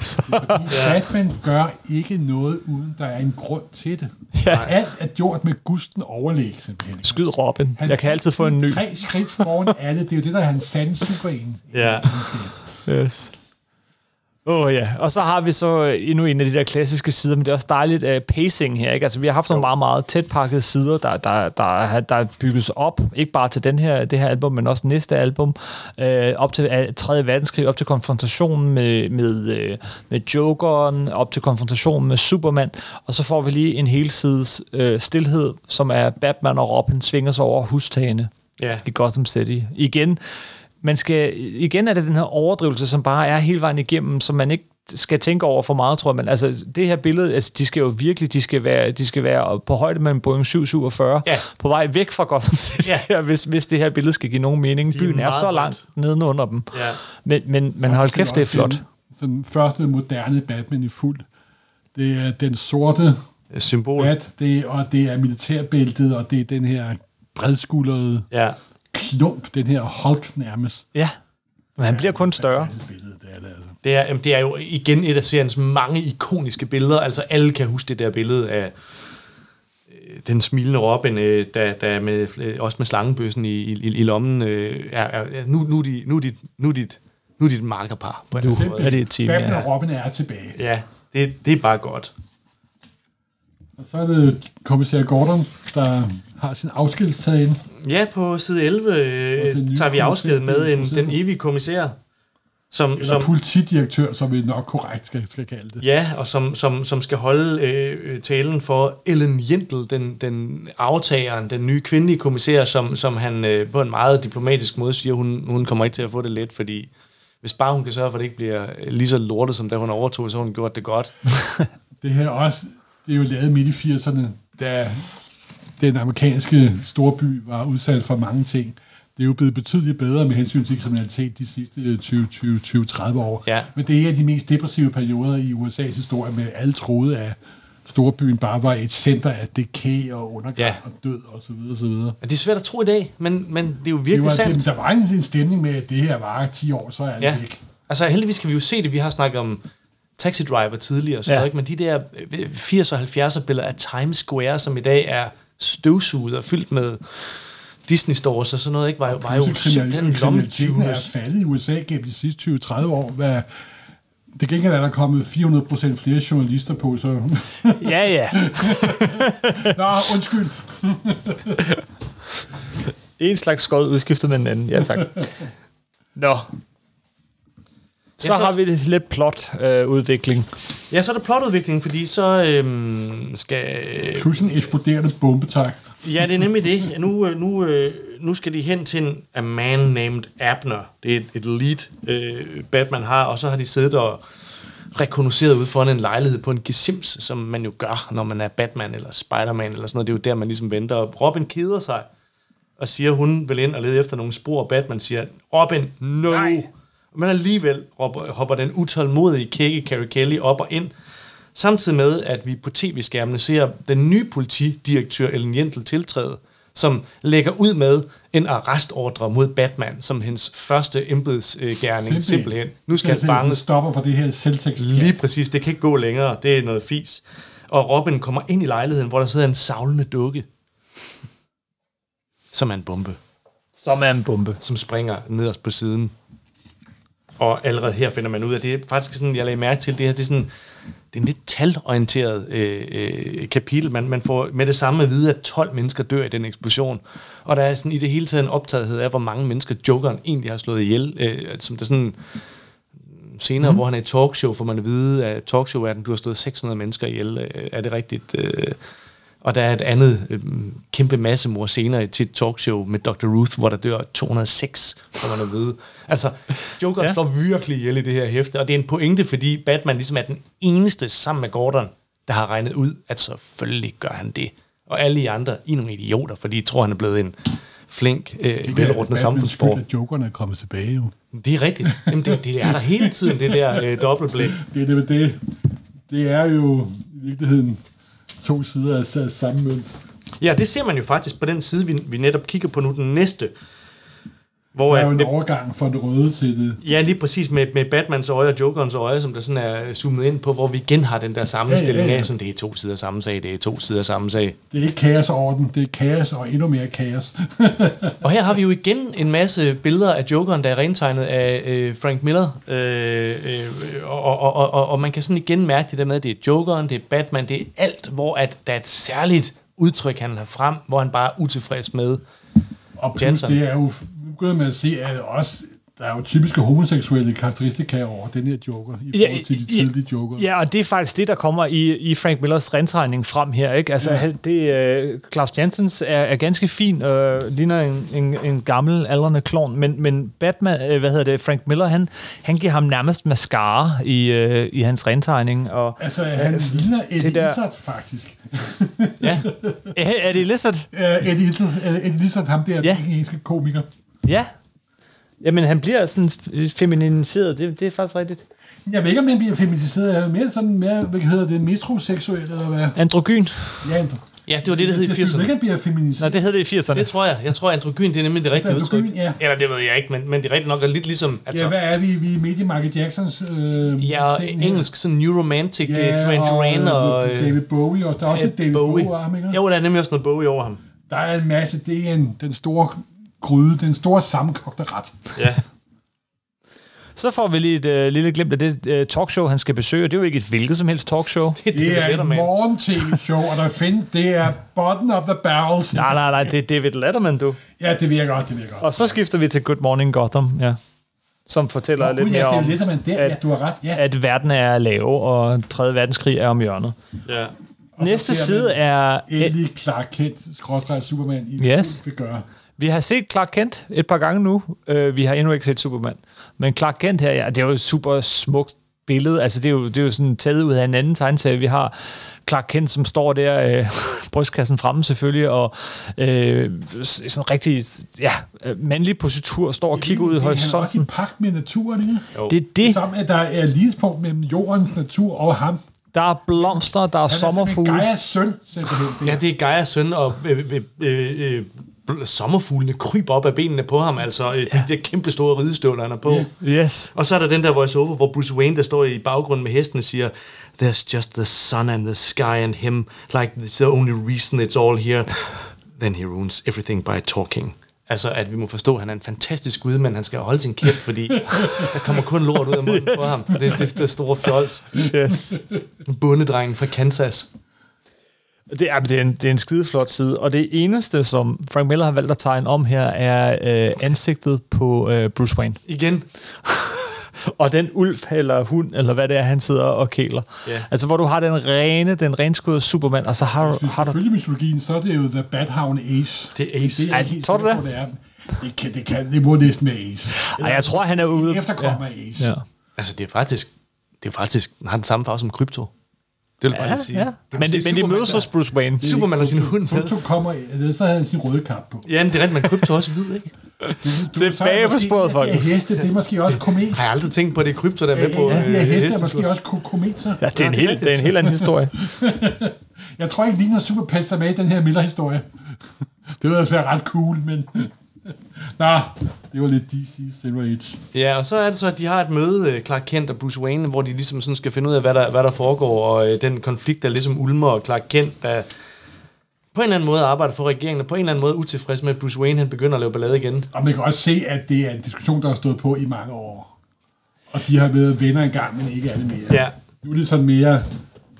Batman gør ikke noget, uden der er en grund til det. Ja. Alt er gjort med gusten overlæg, simpelthen. Skyd Robin. Han Jeg kan altid få en ny. Tre skridt foran alle. Det er jo det, der er hans sande superen. Ja. Yes. Åh oh, ja, og så har vi så øh, endnu en af de der klassiske sider, men det er også dejligt uh, pacing her. Ikke? Altså, vi har haft nogle meget, meget tæt pakkede sider, der, der, der, der er bygget op, ikke bare til den her, det her album, men også næste album, uh, op til uh, 3. verdenskrig, op til konfrontationen med, med, uh, med Jokeren, op til konfrontationen med Superman, og så får vi lige en hel sides uh, stillhed, som er Batman og Robin svinger sig over hustagene Ja. i Gotham City. Igen, man skal, igen er det den her overdrivelse, som bare er hele vejen igennem, som man ikke skal tænke over for meget, tror jeg. Men altså, det her billede, altså, de skal jo virkelig, de skal være, de skal være på højde med en Boeing 747, Ja. på vej væk fra Gotham City, Ja. hvis, hvis det her billede skal give nogen mening. De er Byen er meget så langt nedenunder dem. Ja. Men, men, men hold kæft, det er flot. Den, den første moderne Batman i fuld. Det er den sorte Symbol. bat, det, og det er militærbæltet, og det er den her bredskuldrede Ja. Klump, den her Hulk nærmest. Ja, men han bliver kun større. Billede, det er det altså. Det er, det er jo igen et af seriens mange ikoniske billeder. Altså alle kan huske det der billede af øh, den smilende Robin, øh, der, der med, øh, også med slangebøssen i, i, i lommen. Er, er, nu, nu, er de, nu, er de, nu, er de, nu er et markerpar. På en Nu er det et team, Batman ja. og Robin er tilbage. Ja, det, det er bare godt. Og så er det kommissær Gordon, der har sin afskedstale. Ja, på side 11 Og øh, tager vi afsked med en, den evige kommissær, som, Eller som, politidirektør, som vi nok korrekt skal, skal kalde det. Ja, og som, som, som skal holde øh, talen for Ellen Jindl, den, den aftageren, den nye kvindelige kommissær, som, som han øh, på en meget diplomatisk måde siger, hun, hun kommer ikke til at få det let, fordi hvis bare hun kan sørge for, at det ikke bliver øh, lige så lortet, som da hun overtog, så hun gjort det godt. Det her også, det er jo lavet midt i 80'erne, da den amerikanske storby var udsat for mange ting. Det er jo blevet betydeligt bedre med hensyn til kriminalitet de sidste 20-30 år. Ja. Men det er en af de mest depressive perioder i USA's historie, med alle troede, at storbyen bare var et center af dekay og undergang Ja. og død og så videre, så videre. Og det er svært at tro i dag, men, men det er jo Det virkelig var, sandt. det, der var en, en stemning med, at det her var 10 år, så er det Ja. væk. Altså heldigvis kan vi jo se det, vi har snakket om Taxi Driver tidligere, så Ja. ikke? men de der øh, 80'er og 70'er billeder af Times Square, som i dag er støvsuget og fyldt med Disney stores og sådan noget, ikke? var, var jo simpelthen Kriminaliteten er lommetyvenes. faldet i USA gennem de sidste 20-30 år. Hvad, det gengæld er der kommet 400% flere journalister på, så... Ja, ja. Nå, undskyld. En slags skod udskiftet med den anden. Ja, tak. Nå. Så Ja, så- har vi lidt plot-udvikling. Ja, så er der plotudvikling, fordi så øhm, skal... Plus en eksploderende bombetak. Ja, det er nemlig det. Nu, øh, nu, øh, nu skal de hen til en a man named Abner. Det er et, et lead, øh, Batman har, og så har de siddet og rekognoseret ud foran en lejlighed på en gesims, som man jo gør, når man er Batman eller Spider-Man eller sådan noget. Det er jo der, man ligesom venter. Og Robin keder sig og siger, hun vil ind og lede efter nogle spor, og Batman siger, Robin, no! Nej. Men alligevel hopper, hopper den utålmodige kække Carrie Kelly op og ind, samtidig med, at vi på tv-skærmene ser den nye politidirektør Ellen Jentel tiltræde, som lægger ud med en arrestordre mod Batman, som hendes første embedsgerning simpelthen. Nu skal han fanges. stopper for det her selvtægt. Lige præcis, det kan ikke gå længere. Det er noget fis. Og Robin kommer ind i lejligheden, hvor der sidder en savlende dukke, som er en bombe, Som er en bombe. som springer nederst på siden. Og allerede her finder man ud af, det er faktisk sådan, jeg lagde mærke til, det her, det er sådan, det er en lidt talorienteret øh, øh, kapitel. Man, man får med det samme at vide, at 12 mennesker dør i den eksplosion. Og der er sådan i det hele taget en optagethed af, hvor mange mennesker Jokeren egentlig har slået ihjel. Øh, som der sådan senere, mm. hvor han er i talkshow, får man at vide, at talkshow er den, du har slået 600 mennesker ihjel. Øh, Er det rigtigt? Øh, og der er et andet øh, kæmpe massemor senere til et talkshow med Dr. Ruth, hvor der dør 206, får man at vide. Altså, Joker ja. Slår virkelig ihjel i det her hæfte, og det er en pointe, fordi Batman ligesom er den eneste sammen med Gordon, der har regnet ud, at selvfølgelig gør han det. Og alle de andre, I er nogle idioter, fordi I tror, han er blevet en flink, øh, velrundende samfundsborger. at jokerne er kommet tilbage jo. Det er rigtigt. Jamen, det, det er der hele tiden, det der øh, dobbeltblik. Det er det, det. Det er jo i virkeligheden to sider af samme mønt. Ja, det ser man jo faktisk på den side, vi, vi netop kigger på nu, den næste. Hvor Der er jo en det, overgang fra det røde til det. ja, lige præcis med, med Batmans øje og Jokerens øje, som der sådan er zoomet ind på, hvor vi igen har den der sammenstilling Ja, ja, ja. af, sådan det er to sider samme sag, det er to sider samme sag. Det er ikke kaos og orden, det er kaos og endnu mere kaos. Og her har vi jo igen en masse billeder af Jokeren, der er rentegnet af øh, Frank Miller. Øh, øh, og, og, og, og, og man kan sådan igen mærke det der med, at det er Jokeren, det er Batman, det er alt, hvor at der er et særligt udtryk, han har frem, hvor han bare er utilfreds med. Og plus, Jensen. det er jo, begynder man at se, at også, der er jo typiske homoseksuelle karakteristika over den her Joker, i Ja, forhold til de ja, tidlige Joker. Ja, og det er faktisk det, der kommer i, i Frank Millers rentegning frem her. Ikke? Altså, ja. det, uh, Klaus Jensens er, er ganske fin, og ligner en, en, en gammel, aldrende klon, men, men Batman, uh, hvad hedder det, Frank Miller, han, han giver ham nærmest mascara i, uh, i hans rentegning. Og, Altså, han ligner Eddie der- Izzard, faktisk. Ja, er, er det Lizard? Uh, Eddie Izzard, uh, Eddie Izzard, ham der Ja. ja. engelske komiker. Ja. Jamen, han bliver sådan feminiseret, det, det er faktisk rigtigt. Jeg ved ikke, om han bliver feminiseret. Er han mere sådan, mere, hvad hedder det, metroseksuel, eller hvad? Androgyn? Ja, han- ja det var det, der hed i jeg synes 80'erne. ikke, han bliver feminiseret. Nå, det hed det i 80'erne. Det tror jeg. Jeg tror, androgyn, det er nemlig det rigtige Androgyn, udtryk. ja. Eller det ved jeg ikke, men, men det er rigtigt nok er lidt ligesom... Altså, Ja, hvad er vi? Vi er midt i Michael Jacksons øh, ja, og engelsk, sådan New Romantic, ja, Duran Duran og... og øh, David Bowie, og der er også øh, David Bowie, Bowie ham, ikke? Jo, der er nemlig også noget Bowie over ham. Der er en masse, det er en, den store gryde, den store sammenkogte ret. Ja. Så får vi lige et øh, lille glimt af det øh, talkshow, han skal besøge. Det er jo ikke et hvilket som helst talkshow. Det, Det er et Letterman. morgen-tv-show, og der find, det er bottom of the barrels. Nej, nej, nej, det er David Letterman, du. Ja, det virker godt, det virker godt. Og så skifter vi til Good Morning Gotham, ja. Som fortæller Nå, lidt mere ja, det er om, lidt, man der, at- ja, du har ret, ja. at verden er lav, og 3. verdenskrig er om hjørnet. Ja. Og Næste side er... Endelig Clark Kent, Superman, i Yes. fuld gøre. Vi har set Clark Kent et par gange nu. Uh, vi har endnu ikke set Superman. Men Clark Kent her, ja, det er jo et super smukt billede. Altså, det er jo, det er jo sådan taget ud af en anden tegneserie. Vi har Clark Kent, som står der, øh, brystkassen fremme selvfølgelig, og øh, sådan rigtig ja, øh, mandlig positur, står og kigger ud i Han er også i horisonten. pagt med naturen, ikke? Det er det. Som at der er lighedspunkt mellem jordens natur og ham. Der er blomster, der er Han er sommerfugle. Gaias søn, simpelthen. ja, det er Gaias søn, og øh, øh, øh, øh, sommerfuglene kryber op af benene på ham, altså øh, ja. de der kæmpe store ridestøvler, han er på. Ja. Yes. Og så er der den der voice-over, hvor Bruce Wayne, der står i baggrunden med hesten, siger, There's just the sun and the sky and him, like it's the only reason it's all here. Then he ruins everything by talking. Altså, at vi må forstå, at han er en fantastisk gud, men han skal holde sin kæft, fordi der kommer kun lort ud af munden yes. på ham. Det, det, det er store fjols. yes. Bundedrengen fra Kansas. Det er, det, er en, det er en skideflot side, og det eneste, som Frank Miller har valgt at tegne om her, er øh, ansigtet på øh, Bruce Wayne. Igen. Og den ulv eller hund, eller hvad det er, han sidder og kæler. Ja. Altså, hvor du har den rene, den renskudde Superman, og så har, du- har du... Selvfølgelig mytologien, så er det jo The Bathound Ace. Det er Ace. Det er helt tror du sikker på, det? Er. Det, kan, det, kan, det må næsten være Ace. Ej, jeg tror, han er ude... Efterkommer ja. Ace. Ja. Ja. Altså, det er faktisk Det er faktisk, den har den samme farve som krypto. Det vil jeg bare Ja, lige sige. ja. Det er Men, det, men det Superman, mødes hos Bruce Wayne. Superman og sin hund med. Krypto kommer, så havde han sin røde kap på. Ja, men det er rigtigt, men krypto også hvid, ikke? Tilbage på sporet, folkens. De heste, det er måske også komet. Har jeg aldrig tænkt på, at det er krypto, der er med på Ja, de her øh, heste er måske også ko- kometer. Ja, det er, en helt, det er en helt anden historie. Jeg tror ikke, ligner Superpets er med i den her Miller-historie. Det ville også være ret cool, men... Nå, det var lidt DC Silver Age. Ja, og så er det så, at de har et møde, øh, Clark Kent og Bruce Wayne, hvor de ligesom sådan skal finde ud af, hvad der, hvad der foregår, og øh, den konflikt, der ligesom ulmer, og Clark Kent, der på en eller anden måde arbejder for regeringen, og på en eller anden måde utilfreds med, at Bruce Wayne han begynder at lave ballade igen. Og man kan også se, at det er en diskussion, der har stået på i mange år. Og de har været venner engang, men ikke det mere. Ja. Nu er det sådan mere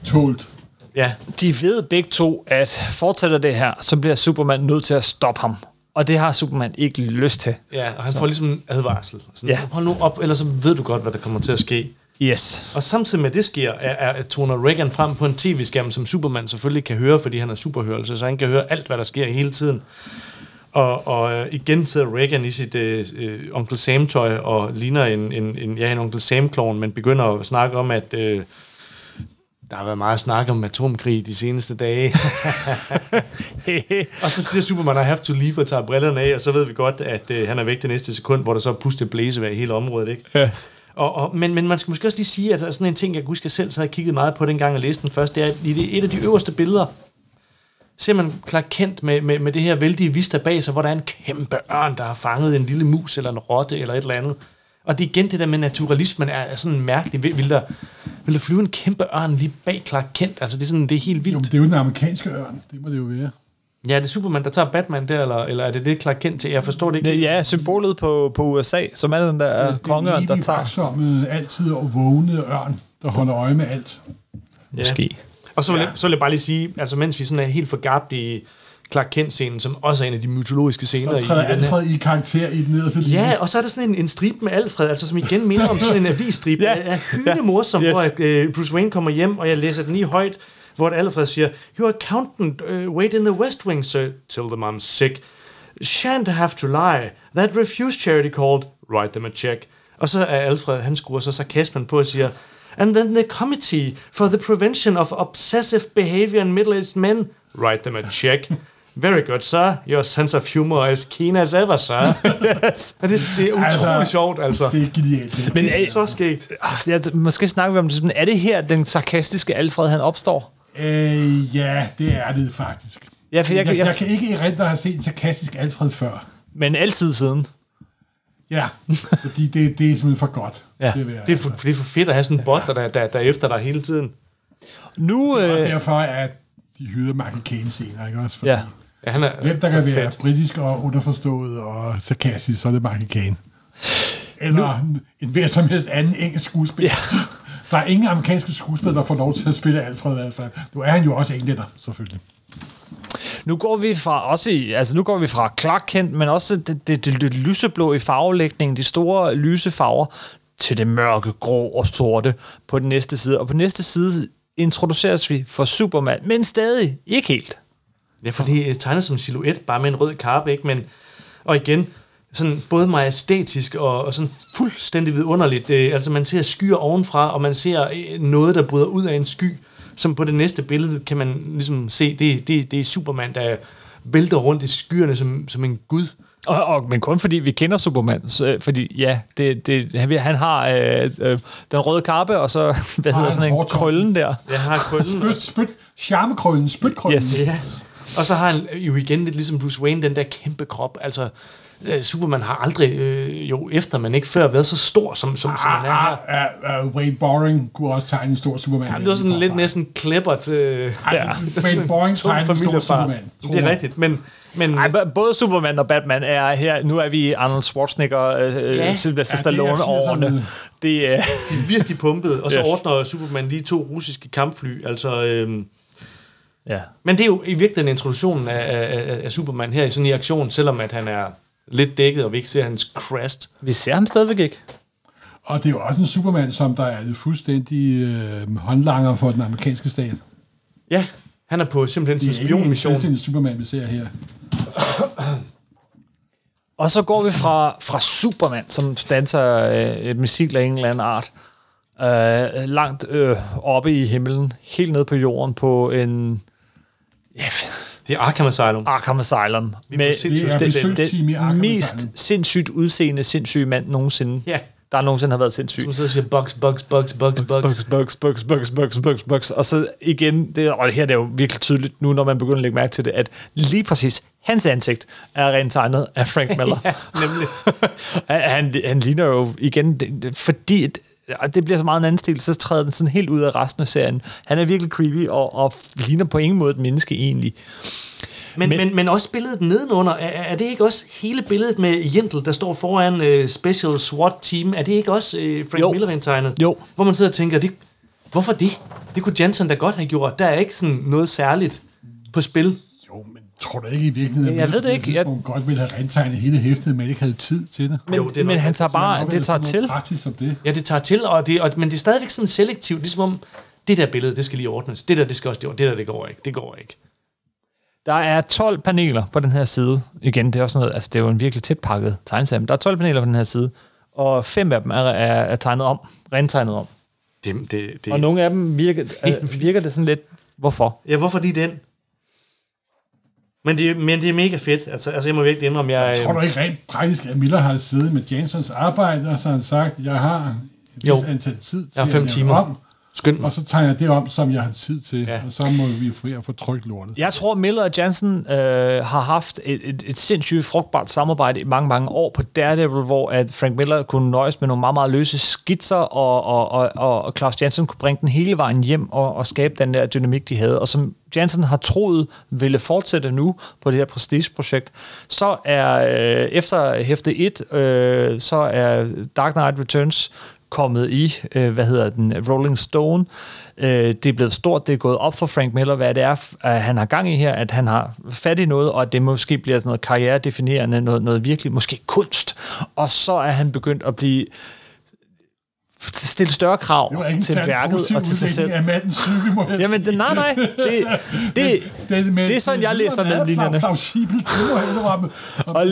tålt. Ja, De ved begge to, at fortsætter det her, så bliver Superman nødt til at stoppe ham. Og det har Superman ikke lyst til. ja og han så. får ligesom en advarsel. Sådan, Ja. Hold nu op, ellers så ved du godt, hvad der kommer til at ske. Yes. Og samtidig med det sker, er, er, toner Reagan frem på en tv-skærm, som Superman selvfølgelig kan høre, fordi han har superhørelse, så han kan høre alt, hvad der sker hele tiden. Og, og øh, igen sidder Reagan i sit øh, øh, Onkel Sam-tøj og ligner en, en, en, ja, en Onkel Sam-klon, men begynder at snakke om, at øh, der har været meget snak om atomkrig de seneste dage. og så siger Superman, I have to leave og tager brillerne af, og så ved vi godt, at øh, han er væk det næste sekund, hvor der så er pustet blæsevejr i hele området. Ikke? yes. Og, og, men, men man skal måske også lige sige, at der er sådan en ting, jeg kan huske, jeg selv så havde kigget meget på, dengang jeg læste den først, det er, at i det, et af de øverste billeder, ser man Clark Kent med, med, med det her vældige vista bag sig, hvor der er en kæmpe ørn, der har fanget en lille mus eller en rotte eller et eller andet. Og det er igen det der med naturalismen er, er sådan mærkeligt. Vil, vil, der, vil der flyve en kæmpe ørn lige bag Clark Kent? Altså det er, sådan, det er helt Jo, men vildt. det er jo den amerikanske ørn. Det må det jo være. Ja, er det Superman, der tager Batman der, eller, eller er det det Clark Kent til? Jeg forstår det ikke. Ja, symbolet på, på USA, som er den der Den kongeørn, der tager. vaksomme, altid og vågne ørn, der holder øje med alt. Måske. Og så vil, Ja. jeg, så vil jeg bare lige sige, altså mens vi sådan er helt forgabt i Clark Kent-scenen, som også er en af de mytologiske scener Så i træder her. Alfred i karakter i den nederste linje. Ja, og så er der sådan en, en stribe med Alfred, altså som igen minder om sådan en avisstrip. Ja. er hyldende morsom, Yes. hvor uh, Bruce Wayne kommer hjem, og jeg læser den lige højt, hvor Alfred siger, Your accountant uh, wait in the West Wing, sir. Tell them I'm sick. Shan't have to lie. That refuse charity called. Write them a check. Og så er Alfred, han skruer så sarkasmen på og siger, And then the Committee for the Prevention of Obsessive Behavior in Middle-Aged Men. Write them a check. Very good, sir. Your sense of humor is keen as ever, sir. Og det, det er utrolig Altså, altså, sjovt, altså. Det er genialt. Men Det er øh, så skægt. altså, jeg, måske snakker vi om det er det her, den sarkastiske Alfred, han opstår? Øh, ja, det er det faktisk. Ja, for jeg, Jeg, jeg, jeg kan ikke erindre at have set en sarkastisk Alfred før. men altid siden. Ja, fordi det, det er simpelthen for godt. Ja. at være, Det er, for, det er for fedt at have sådan en bot, der, der, der, der er efter dig hele tiden. Nu, Og øh, derfor at de hyrede Michael Caine senere, ikke også? Fordi ja. Ja, han er, Hvem der kan være fedt. britisk og underforstået og sarkastisk, så er det Michael Caine. Eller en hver som helst anden engelsk skuespiller. Ja. Der er ingen amerikanske skuespillere, der får lov til at spille Alfred i hvert fald. Nu er han jo også englænder, selvfølgelig. Nu går vi fra også i, altså nu går vi fra Clark Kent, men også det, det, det, det lyseblå i farvelægningen, de store lyse farver, til det mørke, grå og sorte på den næste side. Og på næste side introduceres vi for Superman, men stadig ikke helt. Ja, for det er tegnet som en silhuet, bare med en rød karpe, ikke? Men, og igen, sådan både majestætisk og, og sådan fuldstændig vidunderligt. Øh, altså man ser skyer ovenfra, og man ser øh, noget, der bryder ud af en sky, som på det næste billede kan man ligesom se, det, det, det er Superman, der vælter rundt i skyerne som, som en gud. Og, og, men kun fordi vi kender Superman. Så, øh, fordi ja, det, det, han, han har øh, øh, den røde kappe, og så hvad hedder en sådan en krøllen der. Jeg har krøllen. Spyt, spyt, charmekrøllen, spytkrøllen. Yes. Ja. Og så har han jo igen lidt ligesom Bruce Wayne, den der kæmpe krop. Altså, øh, Superman har aldrig, øh, jo efter, men ikke før, været så stor, som, som, som han er her. Ah, ah, ah, Wade Boring kunne også tegne en stor Superman. Ja, det var sådan lidt næsten klippert. Øh, Ja. Wade Boring tegnede en stor familiefar. Superman. Det er rigtigt, men... men Ej, både Superman og Batman er her. Nu er vi i Arnold Schwarzenegger, øh, Ja. ja. Sylvester Ja, det er Stallone årene. 80'erne. Det er... de er virkelig pumpet, og så Yes. ordner Superman lige to russiske kampfly. Altså, øhm, Ja. men det er jo i virkeligheden introduktionen af, af, af Superman her i sådan en aktion, selvom at han er lidt dækket, og vi ikke ser hans crest. Vi ser ham stadigvæk ikke. Og det er jo også en Superman, som der er det fuldstændig øh, håndlanger for den amerikanske stat. Ja, han er på simpelthen Det sin er ikke en spionmission. selvstændig Superman, vi ser her. Og så går vi fra, fra Superman, som stanser øh, et missil af en eller anden art, øh, langt øh, oppe i himlen, helt nede på jorden på en ja, Det er Arkham Asylum. Arkham Asylum. Vi Det er den- i Arkham mest Asylum. sindssygt udseende, sindssyge mand nogensinde, Ja. der nogensinde har været sindssyg. Som sidder og siger, bugs, bugs, bugs, bugs, bugs. bugs, bugs, bugs, bugs, bugs, bugs, bugs. Og så igen, det, og her det er jo virkelig tydeligt nu, når man begynder at lægge mærke til det, at lige præcis hans ansigt er rent tegnet af Frank Miller. Ja, nemlig. han, han ligner jo igen, det- det- fordi og det bliver så meget en anden stil, så træder den sådan helt ud af resten af serien. Han er virkelig creepy, og, og ligner på ingen måde et menneske egentlig. Men, Men- men, men, også billedet nedenunder, er, er det ikke også hele billedet med Jentel, der står foran uh, Special SWAT Team, er det ikke også uh, Frank Jo. Miller indtegnet? Jo. Hvor man sidder og tænker, det, hvorfor det? Det kunne Jensen da godt have gjort. Der er ikke sådan noget særligt på spil. Tror du ikke i virkeligheden, Jeg ved det ikke. Jeg- Hun godt ville have rentegnet hele hæftet, men ikke havde tid til det? Men, Jo, det er men han tager bare, det er tager til. Praktisk som det. Ja, det tager til, og det, og, men det er stadigvæk sådan selektivt, ligesom om, det der billede, det skal lige ordnes. Det der, det skal også det, det der, det går ikke. Det går ikke. Der er 12 paneler på den her side. Igen, det er også noget, altså det er jo en virkelig tæt pakket tegneserie, der er 12 paneler på den her side, og fem af dem er, er, er tegnet om, rentegnet om. Det, det, det. Og nogle af dem virker, øh, virker det sådan lidt, hvorfor? Ja, hvorfor lige den? Men det, men det er mega fedt. Altså, altså jeg må virkelig indrømme, jeg... Tror du ikke rent praktisk, at Miller har siddet med Jansons arbejde, og så har han sagt, jeg har et antal tid til Jeg har fem at timer. om, Skynd mig. og så tager jeg det om, som jeg har tid til, Ja. og så må vi få at få trykt lortet. Jeg tror, Miller og Jansen øh, har haft et, et, et sindssygt frugtbart samarbejde i mange, mange år på Daredevil, hvor at Frank Miller kunne nøjes med nogle meget, meget løse skitser, og, og, og, og, og Claus Jansen kunne bringe den hele vejen hjem og, og skabe den der dynamik, de havde. Og som Jansen har troet ville fortsætte nu på det her prestigeprojekt, så er øh, efter hæfte 1, øh, så er Dark Knight Returns kommet i, øh, hvad hedder den, Rolling Stone. Øh, det er blevet stort, det er gået op for Frank Miller, hvad det er, at han har gang i her, at han har fat i noget, og at det måske bliver sådan noget karrieredefinerende, noget, noget virkelig, måske kunst. Og så er han begyndt at blive stille større krav Det til værket og til sig selv. af mandens psyke, må jeg Jamen, det, nej, nej. Det, det, det, det er sådan, jeg læser mellem linjerne. Plausibelt, det. Og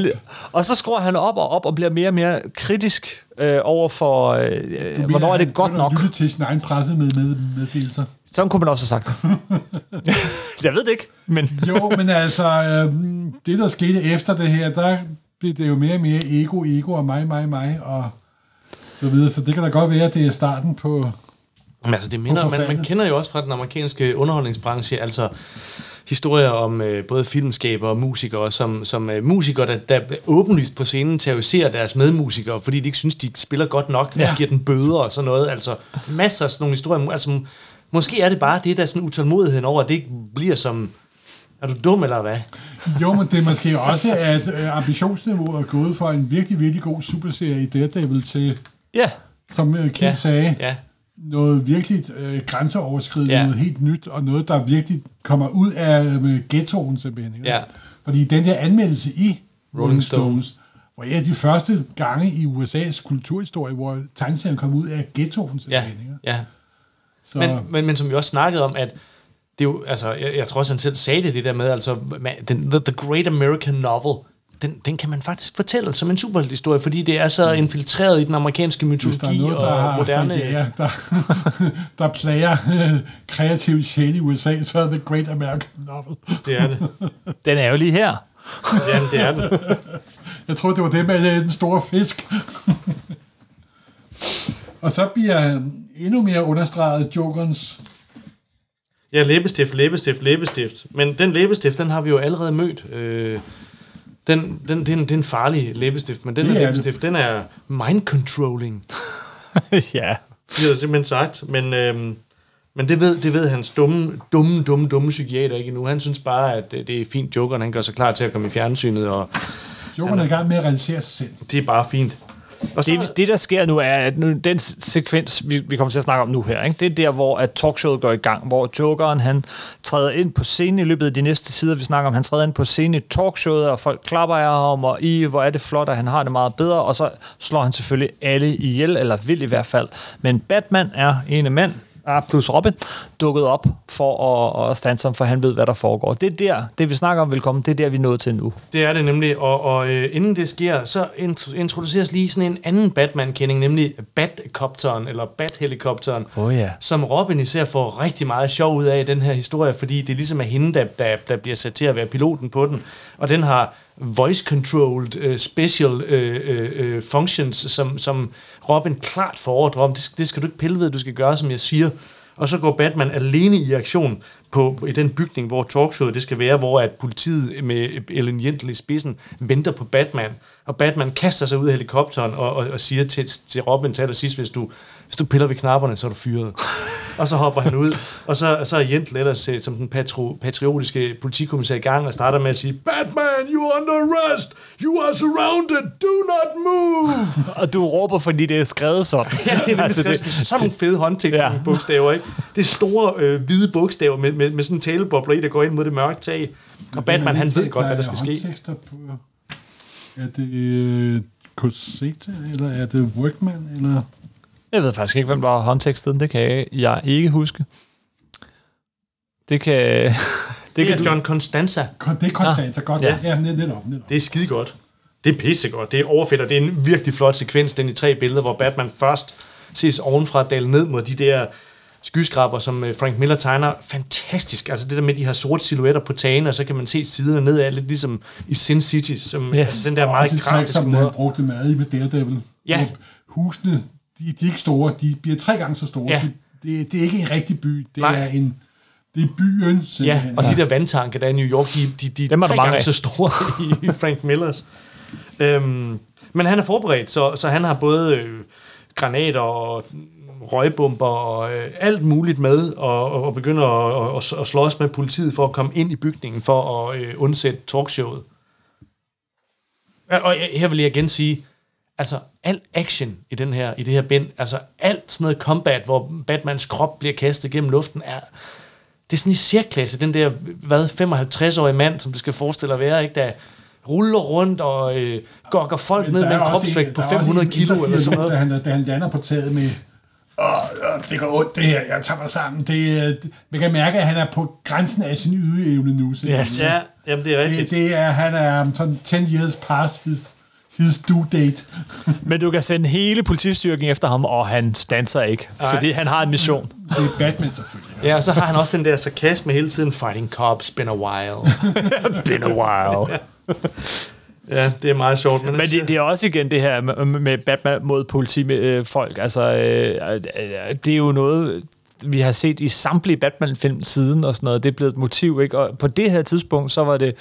og, så skruer han op og op og bliver mere og mere kritisk øh, over for, øh, Du hvornår mener, er det godt nok. Lytte til sin egen presse med, med meddelelser. Sådan kunne man også have sagt det. jeg ved det ikke, men... Jo, men altså, øhm, det der skete efter det her, der blev det jo mere og mere ego, ego og mig, mig, mig, og så videre. Så det kan da godt være, at det er starten på... Men altså, det minder, man, man kender jo også fra den amerikanske underholdningsbranche, altså historier om øh, både filmskaber og musikere, som, som øh, musikere, der, der åbenlyst på scenen terroriserer deres medmusikere, fordi de ikke synes, de spiller godt nok, ja. Ja. giver den bøder og sådan noget. Altså masser af sådan nogle historier. Altså, måske er det bare det, der er sådan utålmodigheden over, at det ikke bliver som... Er du dum, eller hvad? Jo, men det er måske også, at øh, ambitionsniveauet er gået fra en virkelig, virkelig god superserie i Daredevil til, Ja, som øh, Kim Ja. sagde, Ja, noget virkelig øh, grænseoverskridende, Ja. ja. noget helt nyt, og noget, der virkelig kommer ud af øh, ghettoen simpelthen. ikke? Ja. Fordi den der anmeldelse i Rolling Rolling Stone. Stones, var en af de første gange i USA's kulturhistorie, hvor tegneserien kom ud af ghettoen ja, simpelthen. ikke? ja. Så, Men, men, men som vi også snakkede om, at det er jo, altså, jeg, jeg tror også, han selv sagde det, det der med, altså, man, den, the, the Great American Novel, den, den kan man faktisk fortælle som en superhelthistorie, fordi det er så infiltreret i den amerikanske hvis der er mytologi noget, der, og har, moderne... der, jager, der, der plager øh, kreativ sjæl i USA, så er The Great American Novel. Det er det. den er jo lige her. Jamen, det er det. Jeg troede, det var det med øh, den store fisk. og så bliver øh, endnu mere understreget Jokerens... Ja, læbestift, læbestift, læbestift. Men den læbestift, den har vi jo allerede mødt. Øh, den, den, det, er en, det er en farlig læbestift, men den her er det. læbestift, den er mind-controlling. ja. Det har simpelthen sagt, men, øhm, men det, ved, det ved hans dumme, dumme, dumme, dumme psykiater ikke endnu. Han synes bare, at det, det er fint, Jokeren han gør sig klar til at komme i fjernsynet, og Jokeren er i gang med at realisere sig selv. det er bare fint. Og så, Det, det, der sker nu, er, at nu, den sekvens, vi, vi kommer til at snakke om nu her, ikke? det er der, hvor at talkshowet går i gang, hvor Jokeren, han træder ind på scenen i løbet af de næste sider, vi snakker om, han træder ind på scenen i talkshowet, og folk klapper af ham, og i, hvor er det flot, og han har det meget bedre, og så slår han selvfølgelig alle ihjel, eller vil i hvert fald. Men Batman er ene mand, ah, plus Robin, dukket op for at, at stanse ham, for han ved, hvad der foregår. Det er der, det vi snakker om, velkommen, det er der, vi er nået til nu. Det er det nemlig, og, og øh, inden det sker, så int- introduceres lige sådan en anden Batman-kending, nemlig Batcopteren, eller Bat-helikopteren, Åh ja. som Robin især får rigtig meget sjov ud af i den her historie, fordi det ligesom er hende, der, der, der bliver sat til at være piloten på den, og den har voice-controlled uh, special uh, uh, functions, som, som Robin klart får ordre om. Det, det skal du ikke pille ved, du skal gøre, som jeg siger. Og så går Batman alene i aktion på, i den bygning, hvor talkshowet det skal være, hvor at politiet med Ellen Jentel i spidsen venter på Batman. Og Batman kaster sig ud af helikopteren og, og, og siger til, til Robin til allersidst, hvis du, hvis du piller ved knapperne, så er du fyret. og så hopper han ud, og så, så er Jentel ellers som den patro, patriotiske politikommissær i gang og starter med at sige, Batman, you are under arrest! You are surrounded! Do not move! Og du råber, fordi det er skrevet sådan. Ja, det er Altså, altså, det, sådan nogle fede håndtekstbogstaver, ikke? Det er store øh, hvide bogstaver med, med, med sådan en talebobler i, der går ind mod det mørke tag. Og Batman, han ved godt, hvad der skal ske. Håndtekster på, er det øh, Coseta, eller er det Workman, eller... Jeg ved faktisk ikke, hvem der har håndtekstet. Det kan jeg, jeg ikke huske. Det kan... Det, det er kan du, John Constanza. Det er Constanza, godt. Ja. Ja, ja net- netop, netop. Det er skide godt. Det er pissegodt. Det er overfedt, og det er en virkelig flot sekvens, den i tre billeder, hvor Batman først ses ovenfra dale ned mod de der skyskraber, som øh, Frank Miller tegner. Fantastisk. Altså det der med de her sorte silhuetter på tagene, og så kan man se siderne nedad, lidt ligesom i Sin City, som Yes. den der Og meget grafiske som måde. han brugte meget i med Daredevil. Ja. Husene, de, de er ikke store, de bliver tre gange så store. Ja. De, det, det er ikke en rigtig by, det Nej. er en det er byen, Ja, simpelthen. og de der vandtanke, der er i New York, de, de, de Dem er tre mange gange af. så store i, Frank Millers. Øhm, men han er forberedt, så, så han har både øh, granater og røgbomber og øh, alt muligt med, og, og, og begynder at, at, at slås med politiet for at komme ind i bygningen for at øh, undsætte talkshowet. Ja, Og jeg- her vil jeg igen sige, altså al action i, den her, i det her bind, altså alt sådan noget combat, hvor Batmans krop bliver kastet gennem luften, er, det er sådan i særklasse, den der, hvad, 55-årige mand, som det skal forestille at være, ikke, der ruller rundt og øh, gokker folk Men ned med en kropsvægt på der er også 500 en kilo eller sådan noget. Da han, da han lander på taget med, Åh, åh, det går ondt det her, jeg tager mig sammen. Det, det, man kan mærke, at han er på grænsen af sin ydeevne nu. Yes. Ja, jamen det er Det, rigtigt. det er, han er sådan 10 years past his, his due date. men du kan sende hele politistyrken efter ham, og han stanser ikke, Nej. fordi han har en mission. Det er Batman selvfølgelig. Ja, og så har han også den der sarkasme hele tiden, fighting cops, been a while. Been a while. ja, det er meget sjovt. Men, Men det, det er også igen det her med, med Batman mod politifolk. Altså, øh, øh, det er jo noget, vi har set i samtlige Batman-film siden og sådan noget. Det er blevet et motiv, ikke? Og på det her tidspunkt, så var det,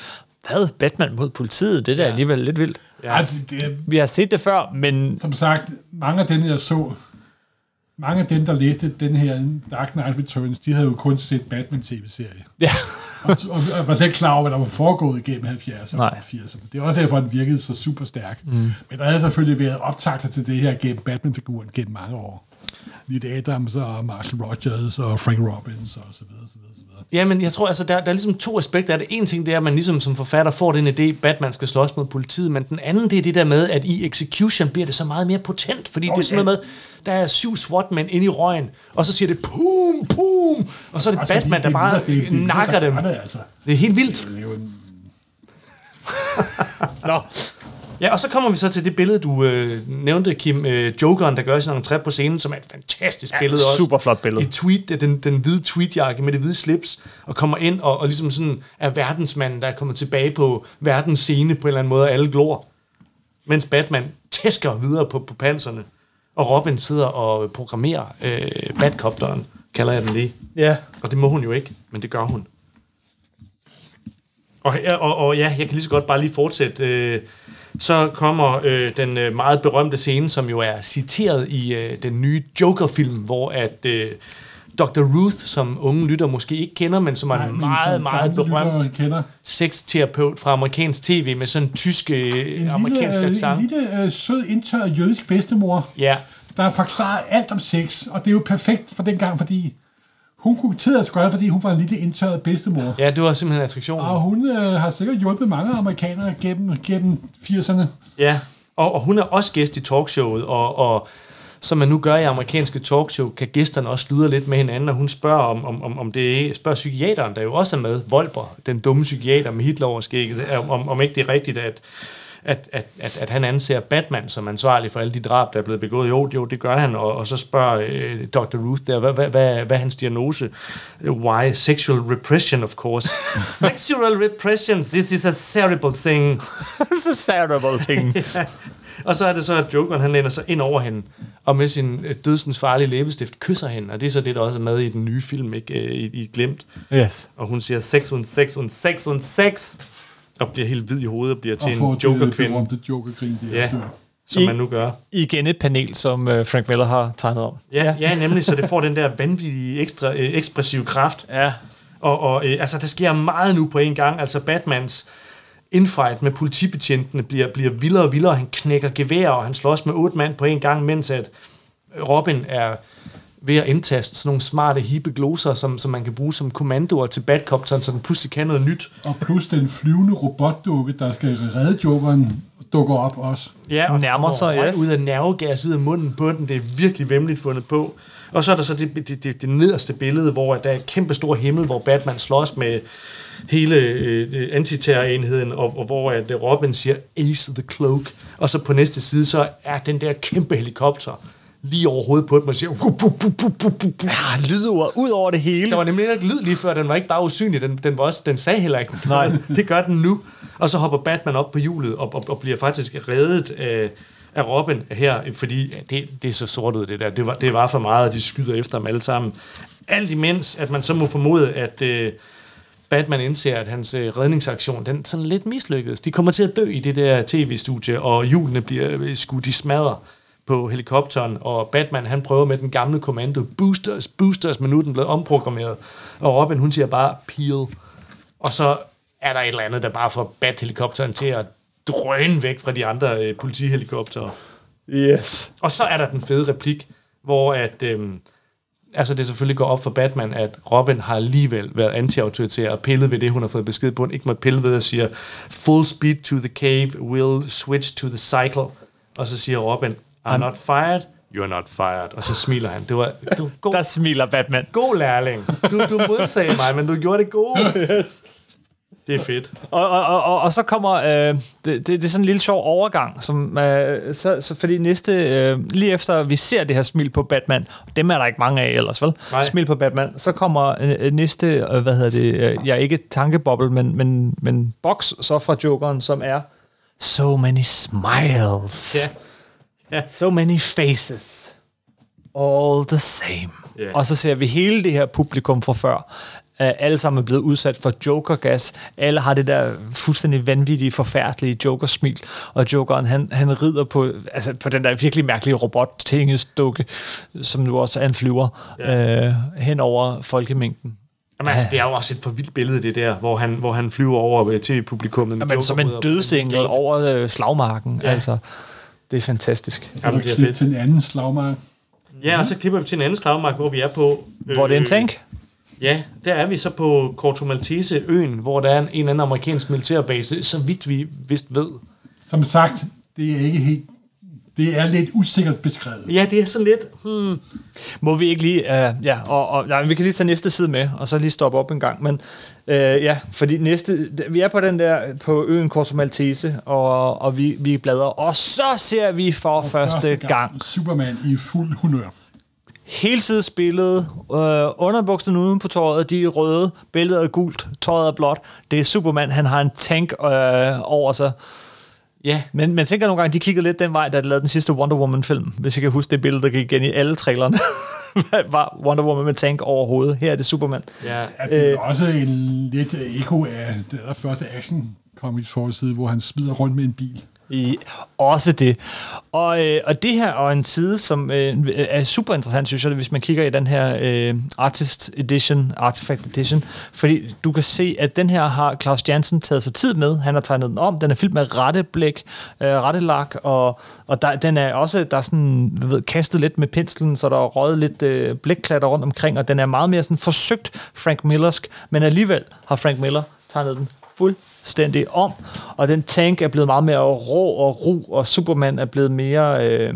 hvad, Batman mod politiet? Det er da Ja. alligevel lidt vildt. Ja. Ja. det, det, Vi har set det før, men som sagt, mange af dem, jeg så, mange af dem, der læste den her Dark Knight Returns, de havde jo kun set Batman-tv-serie. ja, Og, og, og var slet ikke klar over, hvad der var foregået igennem 70'erne Nej. og 80'erne. Det er også derfor, den virkede så super stærk. Mm. Men der havde selvfølgelig været optagter til det her gennem Batman-figuren gennem mange år. Lidt Adams og Marshall Rogers og Frank Robbins og så videre, så videre, så videre. Ja, men jeg tror, altså, der, der er ligesom to aspekter af det. En ting, det er, at man ligesom som forfatter får den idé, Batman skal slås mod politiet, men den anden, det er det der med, at i execution bliver det så meget mere potent, fordi oh, det er sådan noget med, der er syv SWAT-mænd inde i røgen, og så siger det pum, pum, og så er det Altså, Batman, det- der det bare det- det nakker dem. Altså. Det er helt vildt. Det er jo en Nå. Ja, og så kommer vi så til det billede, du øh, nævnte, Kim, øh, Jokeren, der gør sin entré på scenen, som er et fantastisk ja, billede også. super flot billede. I tweet, den, den hvide tweetjakke med det hvide slips, og kommer ind og, og ligesom sådan er verdensmanden, der er kommet tilbage på verdens scene på en eller anden måde, og alle glor. Mens Batman tæsker videre på, på panserne, og Robin sidder og programmerer øh, Batcopteren, kalder jeg den lige. ja. Og det må hun jo ikke, men det gør hun. Og, og, og ja, jeg kan lige så godt bare lige fortsætte. Øh, så kommer øh, den øh, meget berømte scene, som jo er citeret i øh, den nye Joker-film, hvor at øh, Dr. Ruth, som unge lytter måske ikke kender, men som er Nej, en meget, meget berømt sexterapeut fra amerikansk tv med sådan en tysk øh, En amerikansk lille, accent. en lille øh, sød, indtørret jødisk bedstemor, Ja, der forklarer alt om sex, og det er jo perfekt for den gang, fordi hun gøre det, fordi hun var en lille indtørret bedstemor. ja, det var simpelthen attraktionen. Og hun øh, har sikkert hjulpet mange amerikanere gennem, gennem 80'erne. Ja, og, og hun er også gæst i talkshowet, og, og som man nu gør i amerikanske talkshow, kan gæsterne også sludre lidt med hinanden, og hun spørger om, om, om, om det er, spørger psykiateren, der jo også er med, Volper, den dumme psykiater med Hitler over skægget, om, om, om ikke det er rigtigt, at, at, at, at, at han anser Batman som ansvarlig for alle de drab, der er blevet begået. Jo, jo det gør han, og, og så spørger øh, Dr. Ruth der, hvad, hvad, hvad, hvad er hans diagnose? Why? Sexual repression, of course. Sexual repression, this is a terrible thing. It's a terrible thing. Og så er det så, at Jokeren han læner sig ind over hende, og med sin øh, dødsens farlige læbestift kysser hende, og det er så det, der også er med i den nye film, ikke? Øh, I, I Glemt. yes. Og hun siger sex und sex und sex und sex, og bliver helt hvid i hovedet og bliver til Og en får det jokerkvinde, berømte jokergrin der. Ja. Ja. som man nu gør. Igen et panel, som øh, Frank Miller har tegnet om. Ja, ja, nemlig, så det får den der vanvittige, ekstra øh, ekspressive kraft. Ja. Og, og øh, altså, der sker meget nu på en gang. Altså, Batmans infight med politibetjentene bliver, bliver vildere og vildere. Han knækker gevær, og han slås med otte mand på en gang, mens at Robin er ved at indtaste sådan nogle smarte, hippe gloser, som, som man kan bruge som kommandoer til Batcopteren, så den pludselig kan noget nyt. Og plus den flyvende robotdukke, der skal redde jokeren, dukker op også. Ja, og Nærmer sig, yes. ud af nervegas ud af munden på den. Det er virkelig vemmeligt fundet på. Og så er der så det, det, det, det nederste billede, hvor der er en kæmpe stor himmel, hvor Batman slås med hele øh, antiterrorenheden, og, og hvor at Robin siger, Ace the Cloak. Og så på næste side, så er den der kæmpe helikopter lige over hovedet på dem, og siger, "Wup, wup, wup, wup, wup, wup." Ja, lydord ud over det hele. Der var nemlig ikke lyd lige før, den var ikke bare usynlig, den, den, var også, den sagde heller ikke Nej. det gør den nu. Og så hopper Batman op på hjulet og, og, og bliver faktisk reddet af, af Robin her, fordi ja, det, det er så sort ud det der. Det var, det var for meget, at de skyder efter dem alle sammen. Alt imens, at man så må formode, at øh, Batman indser, at hans øh, redningsaktion, den sådan lidt mislykkedes. De kommer til at dø i det der tv-studie, og hjulene bliver øh, skudt i smadre på helikopteren, og Batman han prøver med den gamle kommando, boosters, boosters, men nu er den blevet omprogrammeret. Og Robin, hun siger bare, peel. Og så er der et eller andet, der bare får Bat-helikopteren til at drøne væk fra de andre øh, politihelikoptere. Yes. Og så er der den fede replik, hvor at, øhm, altså det selvfølgelig går op for Batman, at Robin har alligevel været anti-autoritær og pillet ved det, hun har fået besked på, hun ikke måtte pille ved og siger, full speed to the cave, will switch to the cycle. Og så siger Robin, I'm not fired, you're not fired. Og så smiler han. Det var, det var god, Der smiler Batman. god lærling. Du, du modsagde mig, men du gjorde det gode. Yes. Det er fedt. Og, og, og, og, og så kommer, øh, det, det, det er sådan en lille sjov overgang, som, øh, så, så fordi næste, øh, lige efter vi ser det her smil på Batman, dem er der ikke mange af ellers, vel? Nej. Smil på Batman, så kommer øh, næste, øh, hvad hedder det, øh, jeg er ikke tankeboble, men, men, men boks så fra Jokeren, som er So many smiles. Ja. Ja. So many faces. All the same. Ja. Og så ser vi hele det her publikum fra før. Uh, alle sammen er blevet udsat for Joker-gas. Alle har det der fuldstændig vanvittige, forfærdelige Joker-smil. Og Jokeren, han, han rider på, altså på den der virkelig mærkelige robot dukke som nu også er en flyver, ja. uh, hen over folkemængden. Jamen, altså, det er jo også et for vildt billede, det der, hvor han, hvor han flyver over øh, til publikummet. med Men som en dødsengel over uh, slagmarken. Ja. Altså, det er fantastisk. Jamen, Så det er fedt. til en anden slagmark. Ja, og så klipper vi til en anden slagmark, hvor vi er på... Øh, Hvor det er en tank. Ja, der er vi så på Corto Maltese øen, hvor der er en, en eller anden amerikansk militærbase, så vidt vi vist ved. Som sagt, det er ikke helt... Det er lidt usikkert beskrevet. Ja, det er sådan lidt... Hmm, Må vi ikke lige... Uh, ja, og, og nej, vi kan lige tage næste side med, og så lige stoppe op en gang. Men uh, ja, fordi næste... Vi er på den der... På øen Corso Maltese, og, og vi, vi bladrer. Og så ser vi for første gang Superman i fuld humør. helsidesbilledet, øh, underbukserne uden på tøjet, de er røde, billedet er gult, tøjet er blåt. Det er Superman, han har en tank øh, over sig. ja, Men man tænker nogle gange, de kiggede lidt den vej, da de lavede den sidste Wonder Woman-film. Hvis I kan huske det billede, der gik igen i alle trailerne. var Wonder Woman med tank over hovedet. Her er det Superman. ja. Ja, det er også en lidt ekko af den der første action comics forside, hvor han smider rundt med en bil. I, også det. Og, øh, og det her er en side, som øh, er super interessant, synes jeg, hvis man kigger i den her øh, Artist Edition, Artifact Edition, fordi du kan se, at den her har Claus Jansen taget sig tid med. Han har tegnet den om. Den er fyldt med rette blæk, øh, rettelak, og, og der, den er også der er sådan, ved, kastet lidt med penslen, så der er røget lidt øh, blækklatter rundt omkring, og den er meget mere sådan forsøgt Frank Millersk, men alligevel har Frank Miller tegnet den fuld fuldstændig om, og den tank er blevet meget mere rå og ru, og Superman er blevet mere, øh,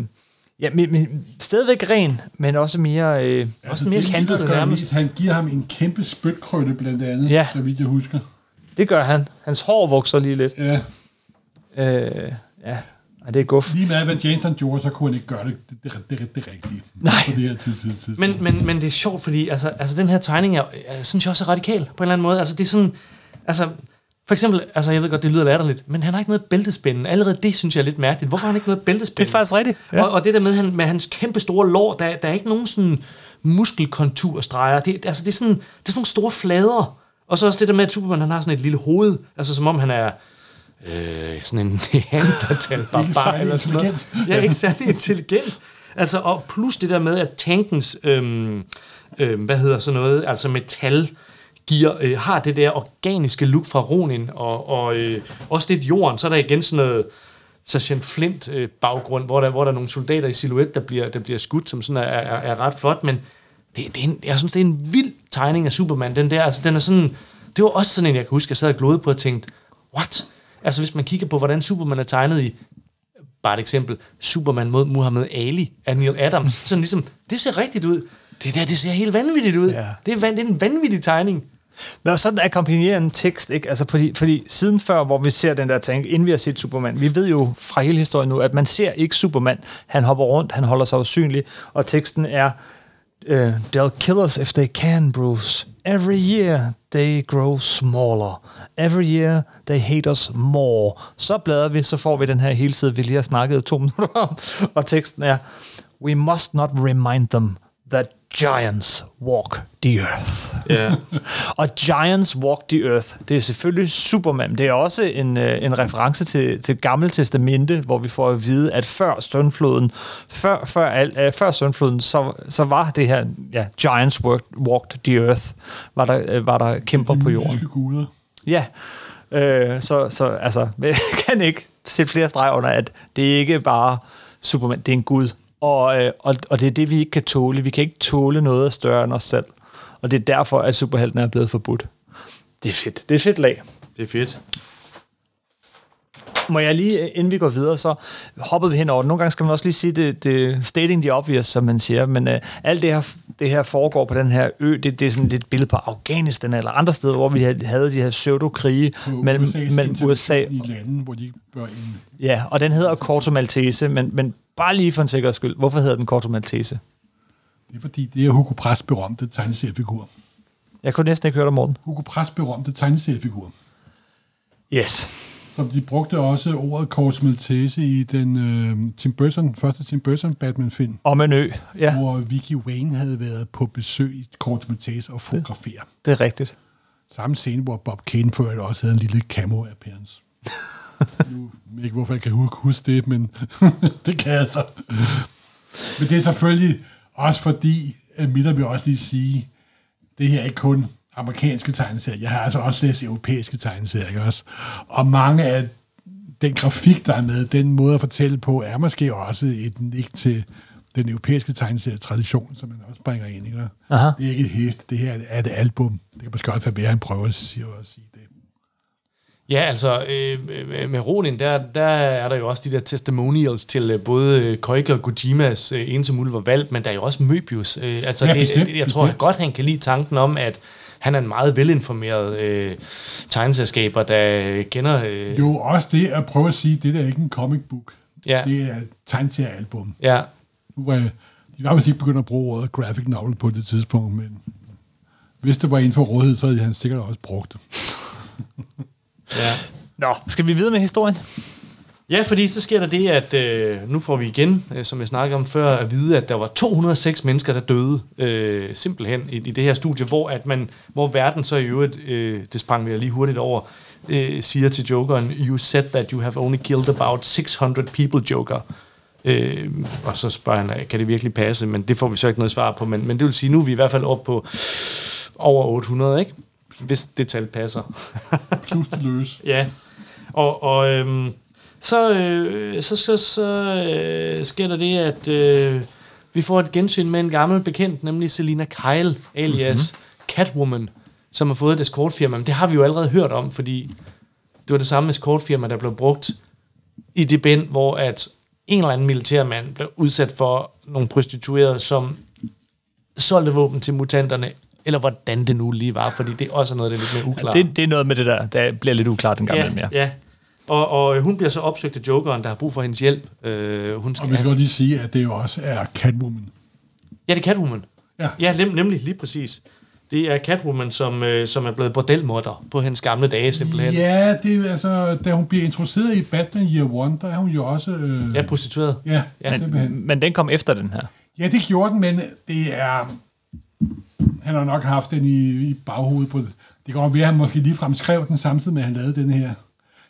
Ja, men, men stadigvæk ren, men også mere... Øh, Også mere det, kantet gør nærmest. mest, Han giver ham en kæmpe spytkrølle blandt andet, Ja. så vidt jeg husker. det gør han. Hans hår vokser lige lidt. Ja, Øh, ja, Ej, det er guf. lige med hvad Jameson gjorde, så kunne han ikke gøre det det, det, det, det, det rigtige. Nej. På det her tidspunkt. Tid, tid. Men, men, men det er sjovt, fordi altså, altså, den her tegning er, jeg synes jeg også er radikal på en eller anden måde. Altså, det er sådan, altså, for eksempel, altså jeg ved godt, det lyder latterligt, men han har ikke noget bæltespænde. Allerede det synes jeg er lidt mærkeligt. Hvorfor har han ikke noget bæltespænde? Det er faktisk rigtigt. Ja. Og, og det der med, han, med hans kæmpe store lår, der, der er ikke nogen sådan muskelkonturstreger. Det, altså, det, er sådan, det er sådan nogle store flader. Og så også det der med, at Superman han har sådan et lille hoved. Altså som om han er øh, sådan en neandertal barbar eller sådan noget. Ja, ikke særlig intelligent. Altså, og plus det der med, at tankens, øhm, øhm, hvad hedder sådan noget, altså metal, giver, øh, har det der organiske look fra Ronin, og, og øh, også lidt jorden, så er der igen sådan noget Sergeant Flint øh, baggrund, hvor der, hvor der er nogle soldater i silhuet, der bliver, der bliver skudt, som sådan er, er, er ret flot, men det, det er en, jeg synes, det er en vild tegning af Superman, den der, altså den er sådan, det var også sådan en, jeg kan huske, jeg sad og glodede på og tænkte, what? Altså hvis man kigger på, hvordan Superman er tegnet i, bare et eksempel, Superman mod Muhammad Ali af Neil Adams, sådan ligesom, det ser rigtigt ud. Det der, det ser helt vanvittigt ud. Ja. Det, er, det er en vanvittig tegning. Men sådan akkompagnerer en tekst, ikke? Altså, fordi, fordi siden før, hvor vi ser den der tank, inden vi har set Superman, vi ved jo fra hele historien nu, at man ser ikke Superman. Han hopper rundt, han holder sig usynlig, og teksten er, uh, they'll kill us if they can, Bruce. Every year they grow smaller. Every year they hate us more. Så bladrer vi, så får vi den her hele side, vi lige har snakket to minutter om, og teksten er, we must not remind them that giants walk the earth. Ja. Og Giants Walk the Earth, det er selvfølgelig Superman. Det er også en, øh, en reference til, til Gammel Testamente, hvor vi får at vide, at før stønfloden, før, før, al, øh, før stønfloden, så, så var det her, ja, Giants walked, walked the Earth, var der, øh, var der kæmper på jorden. Guder. Ja, øh, så, så altså, jeg kan ikke sætte flere streger under, at det er ikke bare Superman, det er en gud. Og, øh, og, og det er det, vi ikke kan tåle. Vi kan ikke tåle noget større end os selv. Og det er derfor, at superhelten er blevet forbudt. Det er fedt. Det er fedt lag. Det er fedt. Må jeg lige, øh, inden vi går videre, så hoppede vi hen over det. Nogle gange skal man også lige sige det, det stating the obvious, som man siger, men øh, alt det her, det her foregår på den her ø, det, det er sådan lidt et billede på Afghanistan eller andre steder, hvor vi havde de her pseudo-krige mellem, USA's mellem USA i lande, hvor de ikke bør ind. Ja, og den hedder Corto Maltese, men, men bare lige for en sikkerheds skyld, hvorfor hedder den Corto Maltese? Det er fordi, det er Hugo Prass berømte tegneseriefigur. Jeg kunne næsten ikke høre dig, Morten. Hugo Prass berømte tegneseriefigur. Yes. Som de brugte også ordet Corto Maltese i den øh, Tim Burton, første Tim Burton Batman-film, Om en ø. Ja, hvor Vicky Wayne havde været på besøg i Corto Maltese og fotografere. det er rigtigt. Samme scene, hvor Bob Kane øvrigt også havde en lille camo-appearance. nu jeg ikke, hvorfor jeg kan hu- huske det, men det kan jeg så. Men det er selvfølgelig også fordi, at Miller vil også lige sige, det her er ikke kun amerikanske tegneserier. Jeg har altså også læst europæiske tegneserier ikke også. Og mange af den grafik, der er med, den måde at fortælle på, er måske også et nik til den europæiske tegneserietradition, som man også bringer ind. Ikke? Aha. Det er ikke et hæft, det her er et album. Det kan måske også være, at han prøver at sige, at sige det. Ja, altså øh, øh, med Ronin, der, der er der jo også de der testimonials til øh, både øh, Koike og Kojimas øh, En som ulv og valg, men der er jo også Möbius. Øh, altså Ja, bestemt, det, jeg tror bestemt. godt, han kan lide tanken om, at han er en meget velinformeret øh, tegneselskaber, der kender... Øh, Jo, også det at prøve at sige, det der er ikke en comic book. Ja. Det er et tegneseriealbum. Ja, Nu var, de var vist ikke begyndt at bruge ordet graphic novel på det tidspunkt, men hvis det var inden for rådighed, så havde han sikkert også brugt det. ja. Nå, skal vi videre med historien? Ja, fordi så sker der det, at øh, nu får vi igen, øh, som jeg snakkede om før, at vide, at der var 206 mennesker, der døde øh, simpelthen i, i det her studie, hvor, at man, hvor verden så i øvrigt, øh, det sprang vi lige hurtigt over, øh, siger til Jokeren, you said that you have only killed about 600 people, Joker. Øh, og så spørger han, kan det virkelig passe? Men det får vi så ikke noget svar på. Men, men det vil sige, nu er vi i hvert fald oppe på over 800, ikke? Hvis det tal passer. Plus det løs. Ja, og, og øhm, så, øh, så, så, så øh, sker der det, at øh, vi får et gensyn med en gammel bekendt, nemlig Selina Kyle, alias mm-hmm. Catwoman, som har fået et escortfirma. Men det har vi jo allerede hørt om, fordi det var det samme escortfirma, der blev brugt i det bind, hvor at en eller anden militærmand blev udsat for nogle prostituerede, som solgte våben til mutanterne, eller hvordan det nu lige var, fordi det også er noget, der er lidt mere uklart. Det, det er noget med det der, der bliver lidt uklart en gang ja, imellem, ja. ja. Og, og hun bliver så opsøgt af Jokeren, der har brug for hendes hjælp. Øh, hun Og skal vi kan godt lige sige, at det jo også er Catwoman. Ja, det er Catwoman. Ja. Ja, nem, nemlig, lige præcis. Det er Catwoman, som, øh, som er blevet bordelmutter på hendes gamle dage, simpelthen. Ja, det er altså, da hun bliver introduceret i Batman Year One, der er hun jo også... Øh, Ja, prostitueret. ja, Ja. simpelthen. Men den kom efter den her. Ja, det gjorde den, men det er... Han har nok haft den i, i baghovedet på det. Godt være, at han måske ligefrem skrev den samtidig med, at han lavede den her.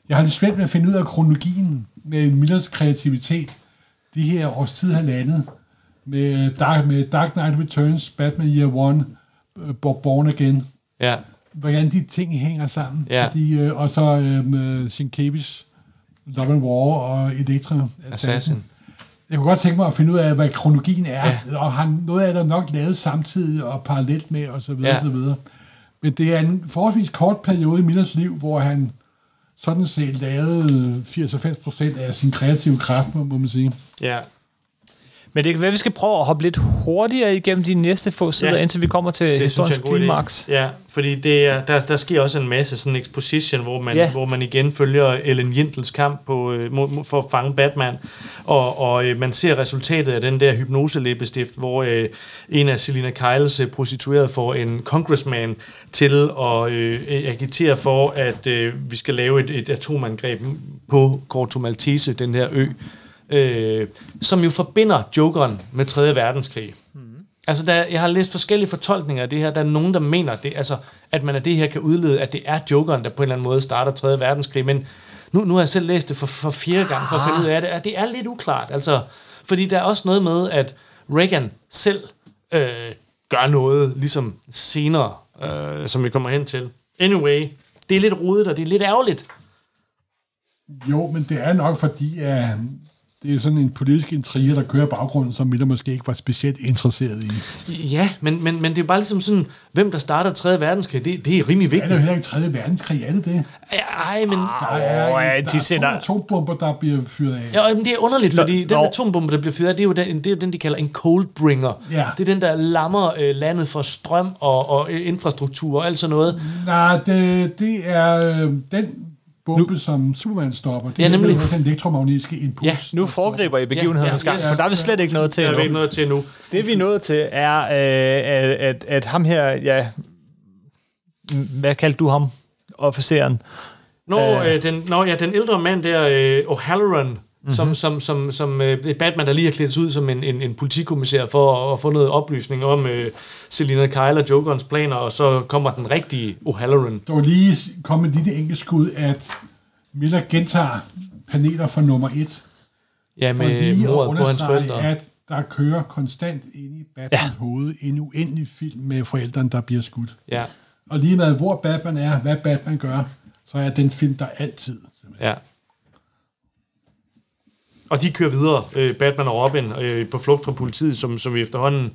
Jeg har lidt svært med at finde ud af kronologien med Millers kreativitet. De her års tid halvandet med Dark, med Dark Knight Returns, Batman Year One, øh, Born Again. Ja. Hvordan de ting hænger sammen. Ja. Fordi, øh, og så øh, med Sienkiewicz, Love and War og Electra Assassin. Assassin. Jeg kunne godt tænke mig at finde ud af, hvad kronologien er, Ja. og han, noget af det nok lavet samtidig og parallelt med, og så videre, Ja. så videre. Men det er en forholdsvis kort periode i Millers liv, hvor han sådan set lavede 80-90 procent af sin kreative kraft, må må man sige. Ja. Men det kan være, at vi skal prøve at hoppe lidt hurtigere igennem de næste få sider, Ja. indtil vi kommer til Det historiens klimaks. Ja, fordi det er, der, der sker også en masse sådan exposition, hvor man, Ja. hvor man igen følger Ellen Jentels kamp på, øh, for at fange Batman, og, og øh, man ser resultatet af den der hypnoselæbestift, hvor øh, en af Selina Kyles øh, prostituerede får en congressman til at øh, agitere for, at øh, vi skal lave et, et atomangreb på Corto Maltese, den her ø, øh, som jo forbinder Jokeren med 3. verdenskrig. Altså, der, jeg har læst forskellige fortolkninger af det her. Der er nogen, der mener, det, altså, at man af det her kan udlede, at det er Jokeren, der på en eller anden måde starter 3. verdenskrig. Men nu, nu har jeg selv læst det for, for fjerde gang, for at finde ud af det. Og det er lidt uklart, altså. Fordi der er også noget med, at Reagan selv øh, gør noget, ligesom senere, øh, som vi kommer hen til. Anyway, det er lidt rodet, og det er lidt ærgerligt. Jo, men det er nok fordi, at det er sådan en politisk intrige, der kører baggrunden, som Miller måske ikke var specielt interesseret i. Ja, men, men, men det er jo bare ligesom sådan, hvem der starter 3. verdenskrig, det, det er rimelig Er det jo vigtigt. heller ikke 3. verdenskrig, er det det? Ej, men... Der er, ja, der de er sender- to atombomber, der bliver fyret af. Ja, men det er underligt, Nå, fordi den nå. atombombe, der bliver fyret af, det er jo den, det er jo den de kalder en coldbringer. Ja. Det er den, der lammer øh, landet for strøm og, og øh, infrastruktur og alt sådan noget. Nej, det, det er øh, den bombe, nu. som Superman stopper. Det Ja, er nemlig. den elektromagnetiske impuls. Ja, Nu foregriber I begivenhedernes Ja, ja, gang, ja. for der er vi slet ikke noget til Det er vi endnu. ikke noget til nu. Det vi er nået til er, øh, at, at, at ham her, ja, hvad kaldte du ham? Officeren. Nå, Øh. øh, den, nå ja, den ældre mand der, øh, O'Halloran, mm-hmm. som, som, som, som øh, Batman, der lige har klædt ud som en, en, en politikommissær for at, at få noget oplysning om øh, Selina Kyle og Jokerens planer, og så kommer den rigtige O'Halloran. Der var lige kommet et lille enkelt skud, at Miller gentager paneler fra nummer et, Ja, med mordet på hans forældre. at der kører konstant ind i Batmans ja. hoved en uendelig film med forældrene, der bliver skudt. Ja, Og lige med, hvor Batman er, hvad Batman gør, så er den film der altid. simpelthen. ja. Og de kører videre, øh, Batman og Robin, øh, på flugt fra politiet, som, som vi efterhånden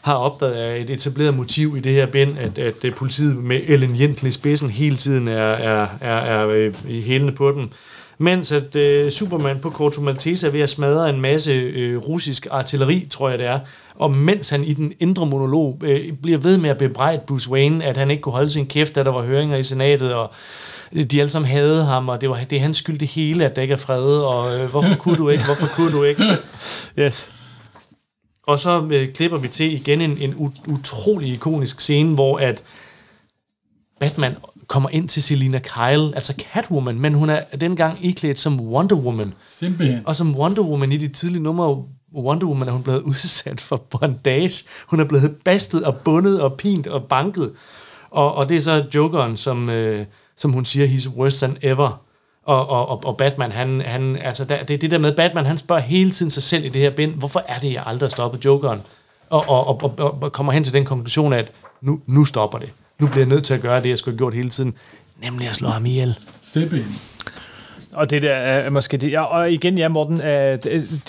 har opdaget er et etableret motiv i det her bind, at, at øh, politiet med Ellen Jensen i spidsen hele tiden er, er, er, er øh, i hælene på den. Mens at øh, Superman på Corto Maltese er ved at smadre en masse øh, russisk artilleri, tror jeg det er, og mens han i den indre monolog øh, bliver ved med at bebrejde Bruce Wayne, at han ikke kunne holde sin kæft, da der var høringer i senatet, og øh, de alle sammen havde ham, og det, var, det er hans skyld det hele, at der ikke er fred, og øh, hvorfor kunne du ikke, hvorfor kunne du ikke? Yes. Og så øh, klipper vi til igen en, en ut- utrolig ikonisk scene, hvor at Batman kommer ind til Selina Kyle, altså Catwoman, men hun er dengang iklædt som Wonder Woman. Simpelthen. Og som Wonder Woman i de tidlige numre Wonder Woman er hun blevet udsat for bondage. Hun er blevet bastet og bundet og pint og banket. Og, og det er så Jokeren, som, øh, som hun siger, he's worse than ever. Og, og, og, Batman, han, han, altså der, det er det der med, Batman, han spørger hele tiden sig selv i det her bind, hvorfor er det, jeg aldrig har stoppet Jokeren? Og, og, og, og, og kommer hen til den konklusion, at nu, nu stopper det. Nu bliver jeg nødt til at gøre det, jeg skulle have gjort hele tiden, nemlig at slå ham ihjel. Simpelthen. Og det der er måske det. Ja, og igen, ja, Morten, øh,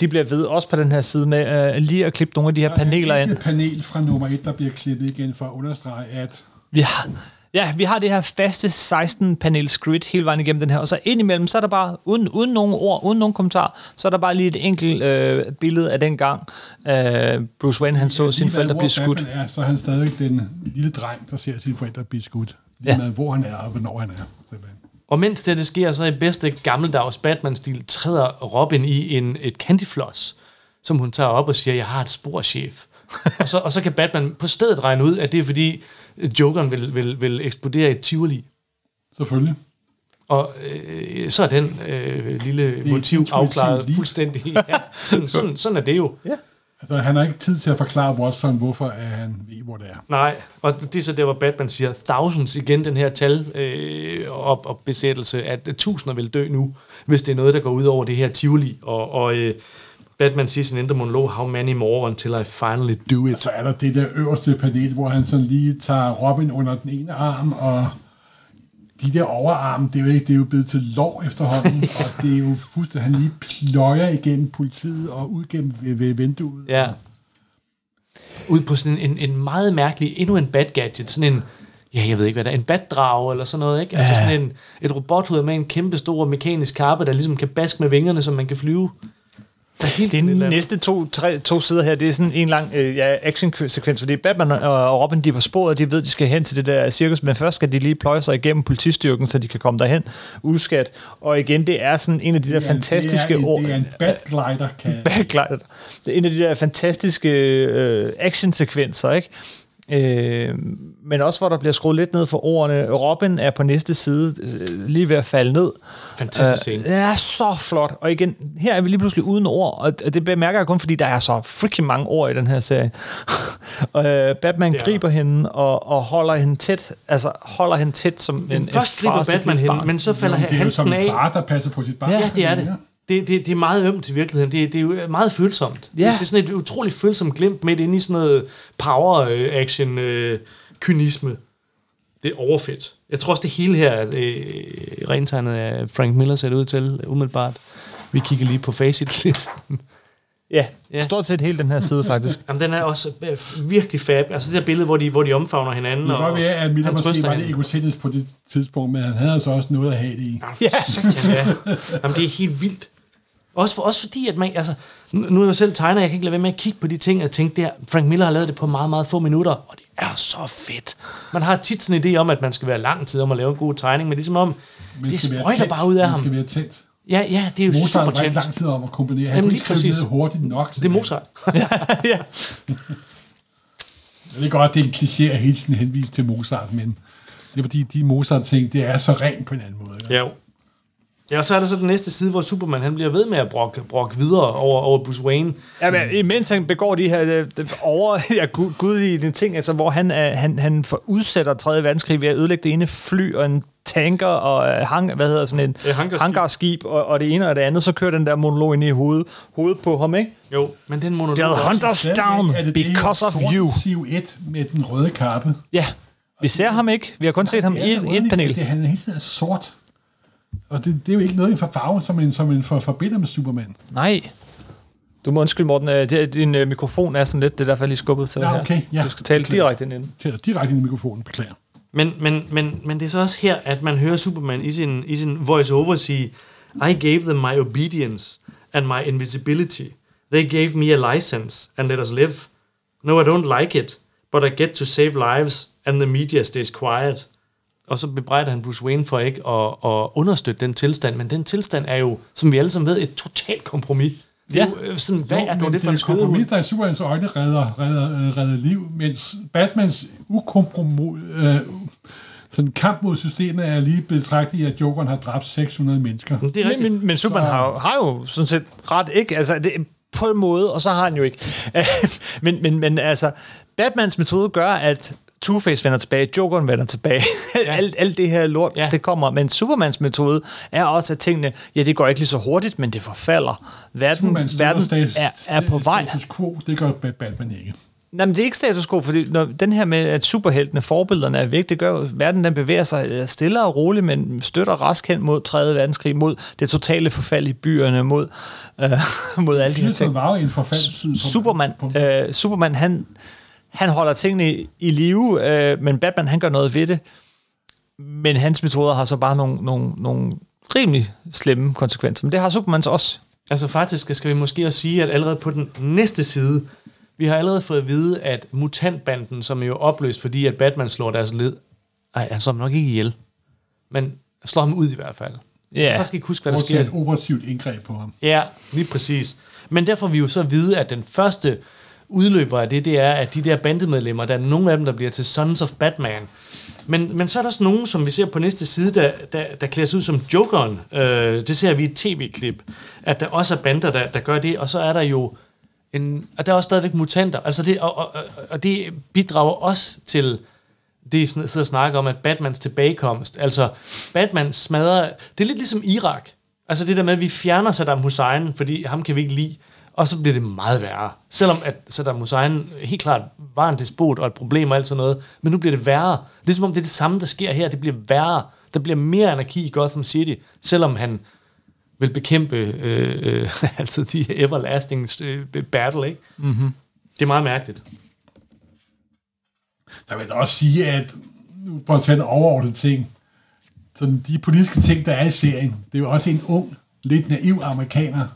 de bliver ved også på den her side med uh, lige at klippe nogle af de her paneler Der er ind. et panel fra nummer et, der bliver klippet igen for at understrege, at Vi har, ja, vi har det her faste 16-panels grid hele vejen igennem den her, og så indimellem, så er der bare, uden, uden nogen ord, uden nogen kommentar, så er der bare lige et enkelt øh, billede af den gang, øh, Bruce Wayne, han så Lige sine forældre blive skudt. Er, så er han stadig den lille dreng, der ser sine forældre blive skudt. Lige Ja. meget, hvor han er og hvornår han er. simpelthen. Og mens det, det sker, så i bedste gammeldags Batman-stil træder Robin i en, et candyfloss, som hun tager op og siger, jeg har et sporchef. og, så, og så kan Batman på stedet regne ud, at det er fordi Jokeren vil, vil, vil eksplodere i et tivoli. Selvfølgelig. Og øh, så er den øh, lille motiv afklaret lige. fuldstændig. Ja, sådan, sådan, sådan er det jo. Ja. Altså, han har ikke tid til at forklare Watson, hvorfor han ved, hvor det er. Nej, og det er så der, hvor Batman siger, thousands igen, den her tal øh, op, op besættelse, at tusinder vil dø nu, hvis det er noget, der går ud over det her tivoli. Og, og øh, Batman siger sin indre monolog, how many more until I finally do it. Så er der det der øverste panel, hvor han sådan lige tager Robin under den ene arm, og de der overarm, det er jo, ikke, det er jo blevet til lov efterhånden, og det er jo fuldstændig, han lige pløjer igennem politiet og ud gennem ved, ved vinduet. Ja. Ud på sådan en, en meget mærkelig, endnu en bad gadget, sådan en, ja, jeg ved ikke hvad det er, en batdrage eller sådan noget, ikke? Altså Ja. sådan en, et robothoved med en kæmpe stor mekanisk kappe, der ligesom kan baske med vingerne, så man kan flyve. Der er Det eller andet. næste to, tre, to sider her, det er sådan en lang øh, ja, action-sekvens, fordi Batman og og Robin, de er på sporet, de ved, de skal hen til det der cirkus, men først skal de lige pløje sig igennem politistyrken, så de kan komme derhen uskat. Og igen, det er sådan en af de der Det er fantastiske det er, en- ord. Det er en badglider, kan Backlight. Det er en af de der fantastiske øh, actionsekvenser, ikke? Øh, men også hvor der bliver skruet lidt ned for ordene. Robin er på næste side øh, lige ved at falde ned. Fantastisk scene. Øh, det er så flot. Og igen, her er vi lige pludselig uden ord, og det bemærker jeg kun, fordi der er så freaking mange ord i den her serie. og, øh, Batman er griber hende og, og holder hende tæt, altså holder hende tæt som en, en Først griber Batman hende, men så falder det er jo som en af. far, der passer på sit barn. Ja, det er det. Det, det, det er meget ømt i virkeligheden. Det, det er jo meget følsomt. Ja. Det er sådan et utroligt følsomt glimt midt inde i sådan noget power-action-kynisme. Det er overfedt. Jeg tror også, det hele her er øh, rentegnet af Frank Miller ser det ud til, umiddelbart. Vi kigger lige på facitlisten. Ja, Ja. stort set hele den her side, faktisk. Jamen, den er også øh, virkelig fab. Altså det der billede, hvor de, hvor de omfavner hinanden. Det godt være, at Miller han måske var hende. egocentrisk på det tidspunkt, men han havde altså også noget at have det i. Ja, ja. Jamen, det er helt vildt. Også, for, også fordi, at man, altså, nu er jeg selv tegner, jeg kan ikke lade være med at kigge på de ting, og tænke der, Frank Miller har lavet det på meget, meget få minutter, og det er så fedt. Man har tit sådan en idé om, at man skal være lang tid om at lave en god tegning, men ligesom om, Men det sprøjter bare ud af Man ham. skal være tændt. Ja, ja, det er jo Mozart super tændt. lang tid om at komponere. Han Jamen, lige præcis. ned hurtigt nok. Det er Mozart. ja. Jeg ved godt, det er en kliché at hele tiden henvise til Mozart, men det er fordi, de Mozart-ting, det er så rent på en anden måde. Ja, jo. Ja, og så er der så den næste side, hvor Superman han bliver ved med at brokke, brokke videre over, over Bruce Wayne. Ja, men imens han begår de her øh, de over, ja, gud, gudelige ting, altså, hvor han, øh, han, han får udsætter 3. verdenskrig ved at ødelægge det ene fly og en tanker og øh, hang, hvad hedder sådan en Ja, hangarskib. hangarskib og, og det ene og det andet, så kører den der monolog ind i hovedet, hovedet på ham, ikke? Jo, men den monolog... The er også- hunters Stadigvæk down er det det her because of you. silhuet med den røde kappe. Ja, vi ser ham ikke. Vi har kun set ham i, et panel. Det, han er hele tiden er sort. Og det, det er jo ikke noget for farven, som en, som en for, forbinder med Superman. Nej. Du må undskylde, Morten. øh, det- Din øh, mikrofon er sådan lidt, det er derfor, jeg lige skubbet til Ja, her. okay, ja. Du skal tale direkte ind i direkte ind i mikrofonen, beklager. Men, men, men, men det er så også her, at man hører Superman i sin, i sin voice-over sige, I gave them my obedience and my invisibility. They gave me a license and let us live. No, I don't like it, but I get to save lives and the media stays quiet. Og så bebrejder han Bruce Wayne for ikke at, at understøtte den tilstand, men den tilstand er jo, som vi alle sammen ved, et totalt kompromis. Det er Ja. jo øh, sådan, hvad Jo, er men det, det for en et kompromis, der i Supermans øjne redder, redder, øh, redder liv, mens Batmans ukompromis, øh, sådan kamp mod systemet er lige betragtet i, at Jokeren har dræbt 600 mennesker. Det er Men, rigtigt. men, men Superman Så- har, jo- har jo sådan set ret, ikke? Altså, det, på en måde, og så har han jo ikke. men, men, men altså, Batmans metode gør, at Two-Face vender tilbage, Jokeren vender tilbage. Ja. alt, alt det her lort, Ja. det kommer. Men Supermans metode er også, at tingene, ja, det går ikke lige så hurtigt, men det forfalder. Verden, verden stat- er, er på vej. Status quo, det gør Batman ikke. Nej, men det er ikke status quo, fordi når den her med, at superheltene, forbillederne er væk, det gør at verden den bevæger sig øh, stille og roligt, men støtter rask hen mod 3. verdenskrig, mod det totale forfald i byerne, mod, øh, mod alle de her ting. Var jo en forfaldstid. Superman, øh, Superman han, han holder tingene i, i live, øh, men Batman han gør noget ved det. Men hans metoder har så bare nogle, nogle, nogle rimelig slemme konsekvenser. Men det har Superman så også. Altså faktisk skal vi måske også sige, at allerede på den næste side, vi har allerede fået at vide, at mutantbanden, som er jo opløst, fordi at Batman slår deres led, ej, han slår dem nok ikke ihjel, men slår ham ud i hvert fald. Jeg kan faktisk ikke huske, hvad der sker. et operativt indgreb på ham. Ja, lige præcis. Men derfor vi jo så vide, at den første udløber af det, det er, at de der bandemedlemmer, der er nogle af dem, der bliver til Sons of Batman. Men, men så er der også nogen, som vi ser på næste side, der, der, der klæder sig ud som Jokeren. Øh, det ser vi i et tv-klip. At der også er bander, der, der gør det. Og så er der jo en, og der er også stadigvæk mutanter. Altså det, og, og, og- det bidrager også til det, I sidder og snakker om, at Batmans tilbagekomst, altså Batman smadrer, det er lidt ligesom Irak. Altså det der med, at vi fjerner Saddam Hussein, fordi ham kan vi ikke lide, og så bliver det meget værre. Selvom at Saddam Hussein helt klart var en despot og et problem og alt sådan noget, men nu bliver det værre. Det er som om, det er det samme, der sker her. Det bliver værre. Der bliver mere anarki i Gotham City, selvom han vil bekæmpe øh, øh, altså de everlasting øh, battle, ikke? Mm-hmm. Det er meget mærkeligt. Der vil jeg også sige, at nu for at tage en overordnet ting, sådan de politiske ting, der er i serien, det er jo også en ung, lidt naiv amerikaner,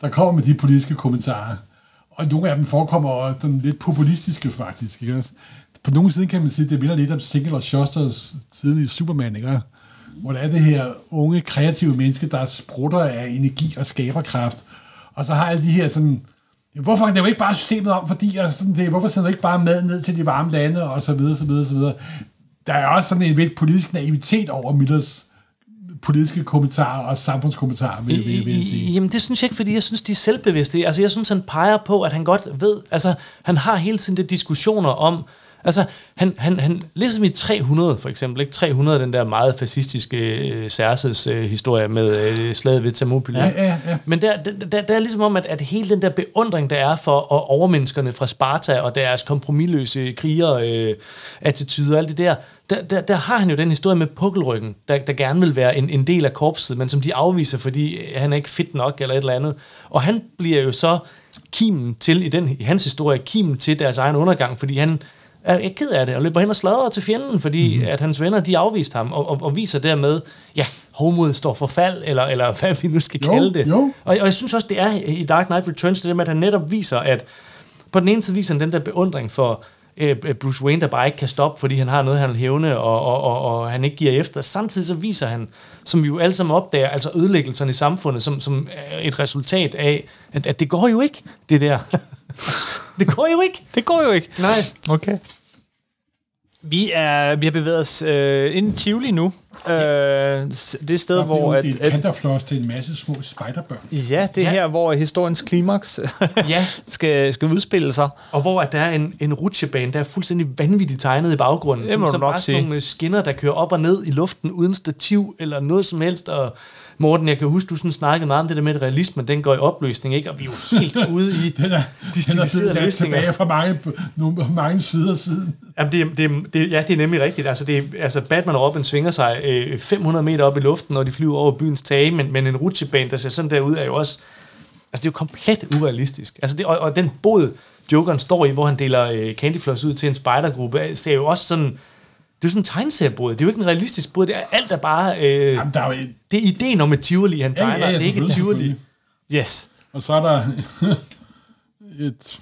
der kommer med de politiske kommentarer. Og nogle af dem forekommer også sådan lidt populistiske, faktisk. Ikke? På nogle side kan man sige, at det minder lidt om Singer og Shosters tidlige Superman, ikke? hvor der er det her unge, kreative menneske, der sprutter af energi og skaberkraft. Og så har alle de her sådan, hvorfor er det jo ikke bare systemet om, fordi og sådan det, hvorfor sender du ikke bare mad ned til de varme lande, og så videre, så videre, så videre. Der er også sådan en lidt politisk naivitet over Millers politiske kommentarer og samfundskommentarer, vil, vil, vil jeg sige. Jamen det synes jeg ikke, fordi jeg synes, de er selvbevidste. Altså jeg synes, han peger på, at han godt ved, altså han har hele tiden det diskussioner om, altså han, han, han ligesom i 300 for eksempel, ikke? 300 den der meget fascistiske øh, Cerses øh, historie med øh, slaget ved Thermopylæ. Ja, ja, ja. Men der, der, der, der er ligesom om, at, at hele den der beundring, der er for og overmenneskerne fra Sparta og deres kompromilløse kriger, øh, attitude og alt det der, der, der, der har han jo den historie med pukkelryggen, der, der gerne vil være en, en del af korpset, men som de afviser, fordi han er ikke fit nok eller et eller andet. Og han bliver jo så kimen til, i, den, i hans historie, kimen til deres egen undergang, fordi han er ked af det, og løber hen og sladrer til fjenden, fordi mm-hmm. at hans venner, de afviste ham, og, og, og viser dermed, ja, hovmodet står for fald, eller, eller hvad vi nu skal Jo, kalde det. jo. Og, og jeg synes også, det er i Dark Knight Returns, det der med, at han netop viser, at på den ene side viser han den der beundring for øh, Bruce Wayne, der bare ikke kan stoppe, fordi han har noget, han vil hævne, og, og, og, og han ikke giver efter. Samtidig så viser han, som vi jo alle sammen opdager, altså ødelæggelserne i samfundet, som, som er et resultat af, at, at det går jo ikke, det der. det går jo ikke. Det går jo ikke. Nej. Okay. Vi, er, vi har bevæget os øh, ind i Tivoli nu. Øh, det sted, hvor... At, et at, kanterfloss til en masse små spiderbørn. ja, det er Ja. her, hvor historiens klimaks Ja, skal, skal udspille sig. og hvor at der er en, en rutsjebane, der er fuldstændig vanvittigt tegnet i baggrunden. Det som, må du som nok bare sige. sådan nogle skinner, der kører op og ned i luften uden stativ eller noget som helst. Og Morten, jeg kan huske, du sådan snakkede meget om det der med, at realismen den går i opløsning, ikke? Og vi er jo helt ude i Den er, de den er stiliserede siddet langt løsninger. tilbage fra mange, nogle, mange sider siden. Jamen, det, det, det, ja, det er nemlig rigtigt. Altså, det, er- altså Batman og Robin svinger sig øh, 500 meter op i luften, når de flyver over byens tage, men, men en rutsjebane, der ser sådan der ud, er jo også... Altså, det er jo komplet urealistisk. Altså, det, og, og den båd, Jokeren står i, hvor han deler øh, candyfloss ud til en spejdergruppe, ser jo også sådan... Det er sådan en tegneseriebåd. Det er jo ikke en realistisk båd. Det er alt er bare... Øh, Jamen, der er jo et, det er ideen om et tivoli, han tegner. det er ikke et tivoli. Yes. Og så er der et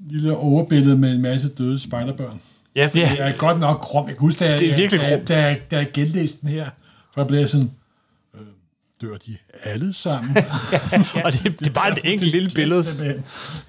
lille overbillede med en masse døde spejderbørn. Ja, for Ja. Det er godt nok krum. Jeg kan huske, da jeg, Det er virkelig da, da, da, da jeg genlæste den her, for jeg blev sådan, dør de alle sammen? Og det, det er bare et enkelt lille billede.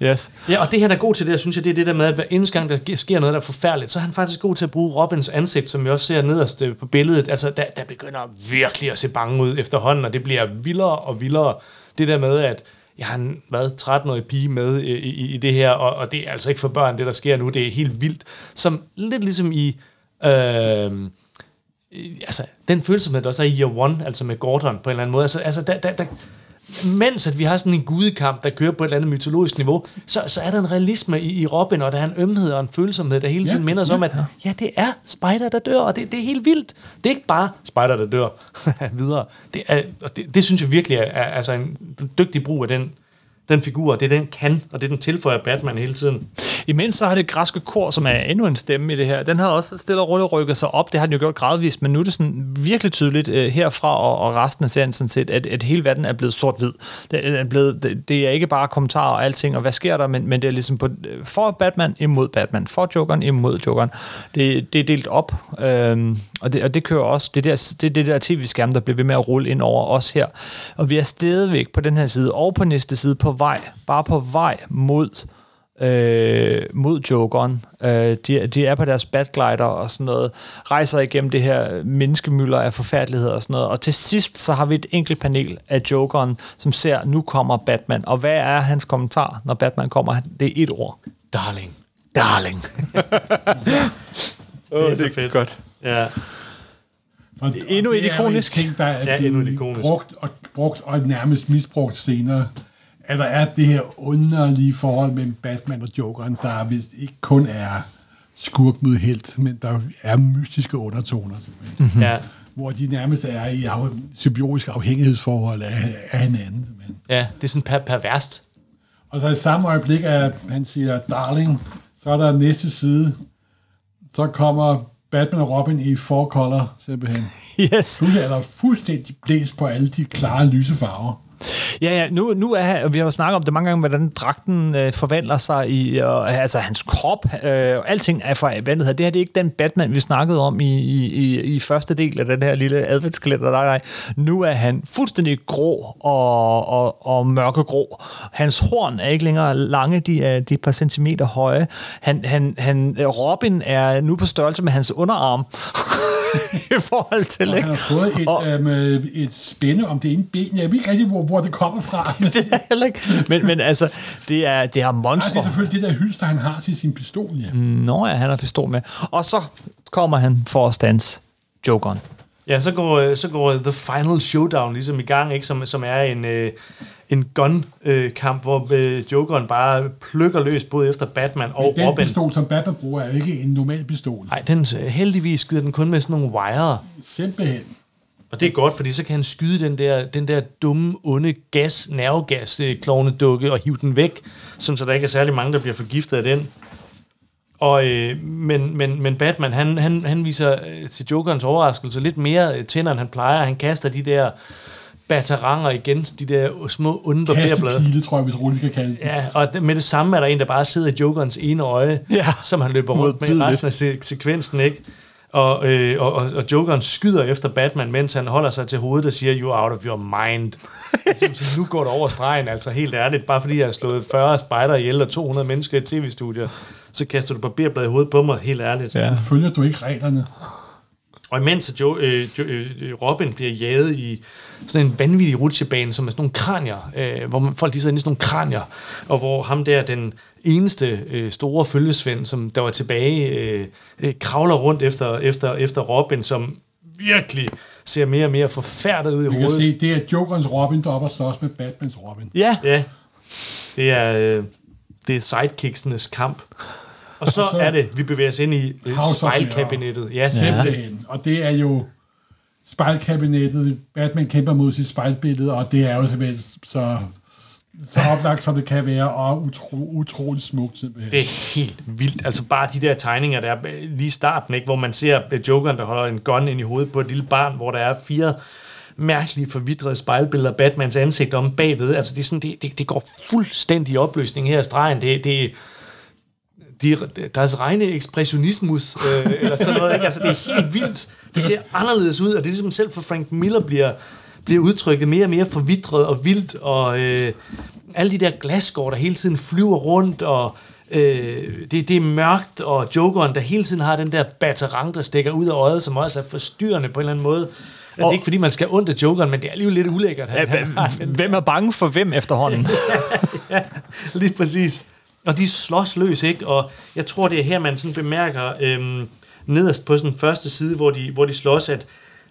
Yes. Ja, og det han er god til det, synes jeg, det er det der med, at hver eneste gang, der sker noget, der er forfærdeligt, så er han faktisk god til at bruge Robins ansigt, som vi også ser nederst øh, på billedet. Altså, der, der begynder virkelig at se bange ud efterhånden, og det bliver vildere og vildere. Det der med, at jeg har en hvad, 13-årig pige med i, i, i det her, og, og det er altså ikke for børn, det der sker nu. Det er helt vildt. Som lidt ligesom i... Øh, altså, den følsomhed, der også er i Year One, altså med Gordon på en eller anden måde. Altså, altså der, der, der, mens at vi har sådan en gudekamp, der kører på et eller andet mytologisk niveau, så, så er der en realisme i, i Robin, og der er en ømhed og en følsomhed, der hele tiden Ja, minder os om, at ja, det er Spider, der dør, og det, det er helt vildt. Det er ikke bare Spider, der dør videre. Det, er, og det, det synes jeg virkelig er, er altså en dygtig brug af den, den figur, det den kan, og det den tilføjer Batman hele tiden. Imens så har det græske kor, som er endnu en stemme i det her, den har også stille og roligt rykket sig op. Det har den jo gjort gradvist, men nu er det sådan virkelig tydeligt øh, herfra og, og resten af serien sådan set, at, at hele verden er blevet sort-hvid. Det øh, er, blevet, det, det er ikke bare kommentarer og alting, og hvad sker der, men, men det er ligesom på, øh, for Batman imod Batman, for Jokeren imod Jokeren. Det, det er delt op, øhm, og, det, og det kører også, det der, det, det der tv-skærm, der bliver ved med at rulle ind over os her. Og vi er stadigvæk på den her side, og på næste side på vej, bare på vej mod øh, mod Jokeren. Øh, de, de er på deres batglider og sådan noget, rejser igennem det her menneskemøller af forfærdelighed og sådan noget, og til sidst så har vi et enkelt panel af Jokeren, som ser, nu kommer Batman, og hvad er hans kommentar, når Batman kommer? Det er et ord. Darling. Darling. Oh, det er så fedt. Godt. Ja. Og, Endnu og et ikonisk. Ting, der er Ja, endnu et ikonisk. brugt og, brugt og nærmest misbrugt senere, at der er det her underlige forhold mellem Batman og Jokeren, der vist ikke kun er skurk mod helt, men der er mystiske undertoner, simpelthen. ja. hvor de nærmest er i af, symbiotiske afhængighedsforhold af, af hinanden. Simpelthen. Ja, det er sådan per perverst. Og så i samme øjeblik, at han siger darling, så er der næste side, så kommer Batman og Robin i four color, simpelthen. Yes. Nu er der fuldstændig blæst på alle de klare lyse farver. Ja, ja, nu, nu er og vi har jo snakket om det mange gange, hvordan dragten øh, forvandler sig i, øh, altså hans krop, øh, alting er forvandlet her. Det her det er ikke den Batman, vi snakkede om i, i, i, første del af den her lille adventskalender. Nej, nej. Nu er han fuldstændig grå og, og, og mørkegrå. Hans horn er ikke længere lange, de er, de er et par centimeter høje. Han, han, han, Robin er nu på størrelse med hans underarm. I forhold til, Og ikke? han har fået et, Og- øhm, øh, et spænde om det ene ben. Jeg ved ikke rigtig, hvor, hvor det kommer fra. Men det er heller ikke. Men, men altså, det er, det er Nej, det er selvfølgelig det der hylster, han har til sin pistol. Ja. Mm. Nå ja, han har pistol med. Og så kommer han for at stands Jokeren. Ja, så går, øh, så går The Final Showdown ligesom i gang, ikke? Som, som er en, øh, en gun-kamp, hvor øh, Jokeren bare plukker løs både efter Batman og Den Robin. pistol, som Batman bruger, er jo ikke en normal pistol. Nej, den heldigvis skyder den kun med sådan nogle wire. Simpelthen. Og det er godt, fordi så kan han skyde den der, den der dumme, onde gas, nervegas, øh, klovnedukke og hive den væk, sådan så der ikke er særlig mange, der bliver forgiftet af den. Og, øh, men, men, men Batman, han, han, han viser øh, til Jokerens overraskelse lidt mere øh, tænder, end han plejer. Han kaster de der bateranger igen, de der små onde barberblade. Kastepile, tror jeg, hvis roligt kan kalde det. Ja, og med det samme er der en, der bare sidder i Jokerens ene øje, Ja. som han løber rundt med i resten af se- sekvensen, ikke? Og, øh, og, og, Jokeren skyder efter Batman, mens han holder sig til hovedet og siger, you out of your mind. så, så nu går det over stregen, altså helt ærligt. Bare fordi jeg har slået 40 spejder ihjel og 200 mennesker i et tv-studie, så kaster du papirblad i hovedet på mig, helt ærligt. Ja. Følger du ikke reglerne? Og imens jo, øh, jo, øh, Robin bliver jaget i sådan en vanvittig rutsjebane, som er sådan nogle kranier, øh, hvor man, folk de sidder inde i sådan nogle kranier, og hvor ham der, den eneste øh, store følgesvend, som der var tilbage, øh, øh, kravler rundt efter, efter, efter Robin, som virkelig ser mere og mere forfærdet ud i Vi kan hovedet. se, det er Jokerens Robin, der er oppe og slås med Batmans Robin. Ja, Ja, det er, øh, det er sidekicksenes kamp. Og så, Og så- er det, vi bevæger os ind i øh, spejlkabinettet. Ja, Simpelthen. Og det er jo spejlkabinettet. Batman kæmper mod sit spejlbillede, og det er jo simpelthen så, så oplagt, som det kan være, og utro, utrolig smukt simpelthen. Det er helt vildt. Altså bare de der tegninger, der er lige i starten, ikke? hvor man ser Jokeren, der holder en gun ind i hovedet på et lille barn, hvor der er fire mærkelige, forvidrede spejlbilleder af Batmans ansigt om bagved. Altså det, er sådan, det, det, det går fuldstændig i opløsning her i stregen. Det, det, de, deres regne ekspressionismus, øh, eller sådan noget. Ikke? Altså, det er helt vildt. Det ser anderledes ud, og det er ligesom selv for Frank Miller bliver, bliver udtrykket mere og mere forvidret og vildt, og øh, alle de der glasskår, der hele tiden flyver rundt, og øh, det, det er mørkt, og Jokeren, der hele tiden har den der batarang, der stikker ud af øjet, som også er forstyrrende på en eller anden måde. Og det er ikke, fordi man skal ondt af Jokeren, men det er alligevel lidt ulækkert. Han, han har den hvem er bange for hvem efterhånden? Lige præcis. Og de slås løs, ikke? Og jeg tror, det er her, man sådan bemærker øhm, nederst på sådan første side, hvor de, hvor de slås, at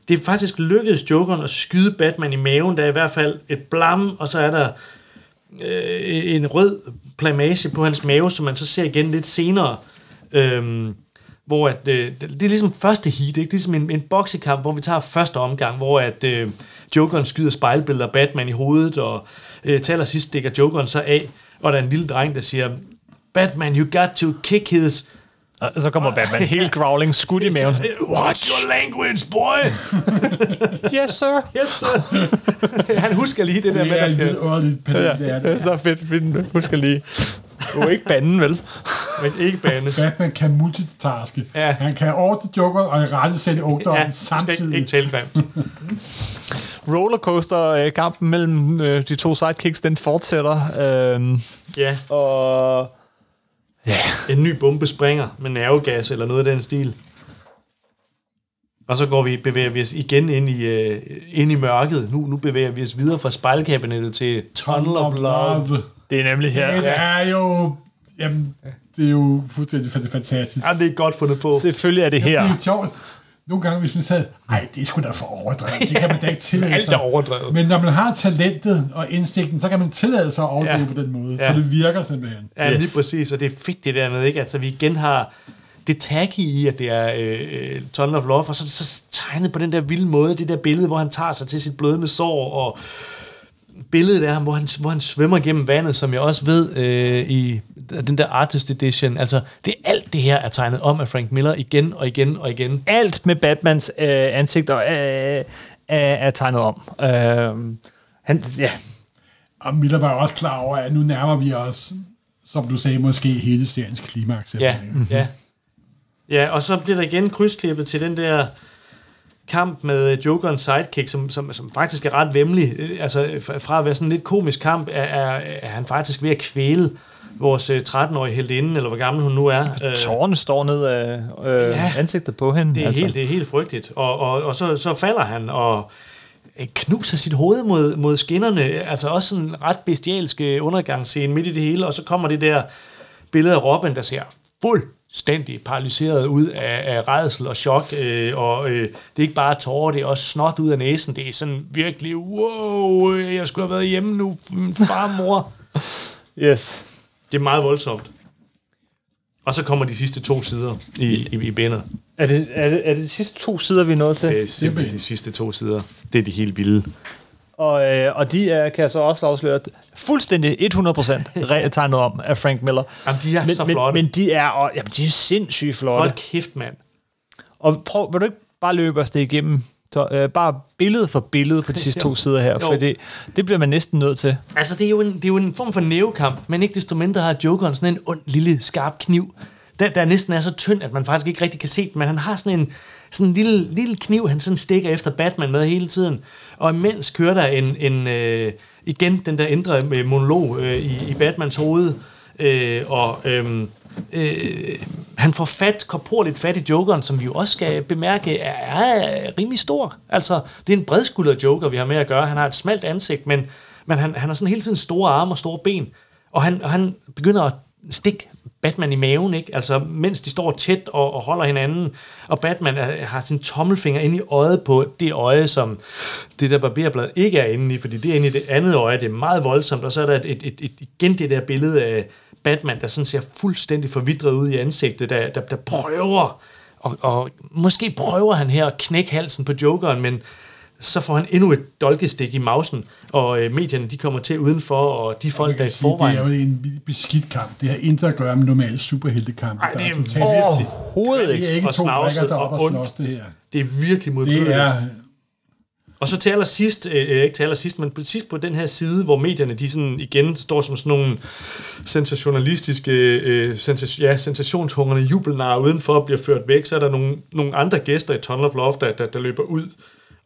det er faktisk lykkedes Jokeren at skyde Batman i maven. Der er i hvert fald et blam, og så er der øh, en rød plamage på hans mave, som man så ser igen lidt senere. Øhm, hvor at, øh, det er ligesom første heat, ikke? Det er ligesom en, en boksekamp, hvor vi tager første omgang, hvor at øh, Jokeren skyder spejlbilleder Batman i hovedet, og øh, til allersidst stikker Jokeren så af, og der er en lille dreng, der siger, Batman, you got to kick his... Og så kommer Batman helt growling, skudt i maven. Watch your language, boy! Yes, sir. Yes, sir. Han husker lige det der Det med, er der en skal... Ja, det er er det. så fedt. fedt. Husk lige. Du er ikke banden, vel? Men ikke bane. Batman kan multitaske. Ja. Han kan ordne Joker og i rette sætte ungdommen Ja, skal ikke, samtidig. ikke tale grimt. Rollercoaster-kampen mellem øh, de to sidekicks, den fortsætter. Øh, Ja, og en ny bombe springer med nervegas eller noget af den stil. Og så går vi, bevæger vi os igen ind i, øh, ind i mørket. Nu, nu bevæger vi os videre fra spejlkabinettet til Tunnel of Love. det er nemlig her. Det er jo... Jamen, det er jo fuldstændig fan- fantastisk. Ja, det er godt fundet på. Selvfølgelig er det Det her. er sjovt. Nogle gange, hvis man sagde, nej, det er sgu da for overdrevet. Det kan man da ikke tillade Alt er sig. overdrevet. Men når man har talentet og indsigten, så kan man tillade sig at overdrive Ja. på den måde. Ja. Så det virker simpelthen. Ja, yes. Lige præcis, og det er fedt det der med, ikke? Altså, vi igen har det tacky i, at det er øh, øh, Tunnel of Love, og så er det så tegnet på den der vilde måde, det der billede, hvor han tager sig til sit blødende sår, og billedet af ham, hvor han, hvor han svømmer gennem vandet, som jeg også ved øh, i den der Artist Edition. Altså, det er alt det her er tegnet om af Frank Miller igen og igen og igen. Alt med Batmans øh, ansigter øh, er, er tegnet om. Øh, han, ja, Og Miller var også klar over, at nu nærmer vi os, som du sagde, måske hele seriens klimaks. Ja, ja. Ja, og så bliver der igen krydsklippet til den der kamp med Jokerens sidekick, som, som, som faktisk er ret vemmelig. Øh, Altså, fra- at være sådan en lidt komisk kamp, er, er, er han faktisk ved at kvæle vores øh, 13-årige heldinde, eller hvor gammel hun nu er. Øh, tårerne står ned af øh, Ja. ansigtet på hende. det, er helt, det er helt frygteligt. Og, og, og så, så falder han og øh, knuser sit hoved mod, mod skinnerne. Altså også sådan en ret bestialske undergangsscene midt i det hele. Og så kommer det der billede af Robin, der ser fuldstændig paralyseret ud af, af redsel og chok. Øh, og øh, det er ikke bare tårer, det er også snot ud af næsen. Det er sådan virkelig, wow, jeg skulle have været hjemme nu, far mor. Yes. Det er meget voldsomt. Og så kommer de sidste to sider i, i, i bindet. Er det, er, det, er det de sidste to sider, vi er nået til? Det er simpelthen de sidste to sider. Det er de helt vilde. Og, øh, og de er, kan jeg så også afsløre, fuldstændig 100% re- tegnet om af Frank Miller. Jamen, de er men, så men, flotte. Men de er, og, jamen, de er sindssygt flotte. Hold kæft, mand. Og prøv, vil du ikke bare løbe os det igennem? Så, øh, bare billede for billede på de sidste to sider her, for det, det bliver man næsten nødt til. Altså, det er, jo en, det er jo en form for nævekamp, men ikke desto mindre har Jokeren sådan en ond, lille, skarp kniv, der, der næsten er så tynd, at man faktisk ikke rigtig kan se den, men han har sådan en, sådan en lille, lille kniv, han sådan stikker efter Batman med hele tiden. Og imens kører der en, en øh, igen den der indre øh, monolog øh, i, i Batmans hoved, øh, og øh, øh, han får fat, korporligt fat i Jokeren, som vi jo også skal bemærke, er, er rimelig stor. Altså, det er en bredskuldret Joker, vi har med at gøre. Han har et smalt ansigt, men, men han, han har sådan hele tiden store arme og store ben. Og han, og han begynder at stikke Batman i maven, ikke? Altså, mens de står tæt og, og holder hinanden, og Batman er, har sin tommelfinger inde i øjet på det øje, som det der barberblad ikke er inde i, fordi det er inde i det andet øje, det er meget voldsomt, og så er der et, et, et, et, igen det der billede af Batman, der sådan ser fuldstændig forvidret ud i ansigtet, der, der, der prøver, og, og måske prøver han her at knække halsen på Jokeren, men så får han endnu et dolkestik i mausen, og øh, medierne de kommer til udenfor, og de folk, der i Det er forvejen... jo en beskidt kamp. Det har intet at gøre med normale superheltekampe. Ej, det er totalt- Overhovedet det ikke. er ikke og to brækker, der og op og slås det her. Det er virkelig Det modbydeligt. er... Og så til allersidst, øh, ikke til allersidst, men præcis på den her side, hvor medierne de sådan igen står som sådan nogle sensationalistiske, øh, sensas- ja, sensationshungrende jubelnarer udenfor og bliver ført væk, så er der nogle, nogle andre gæster i Tunnel of Love, der, der, der løber ud.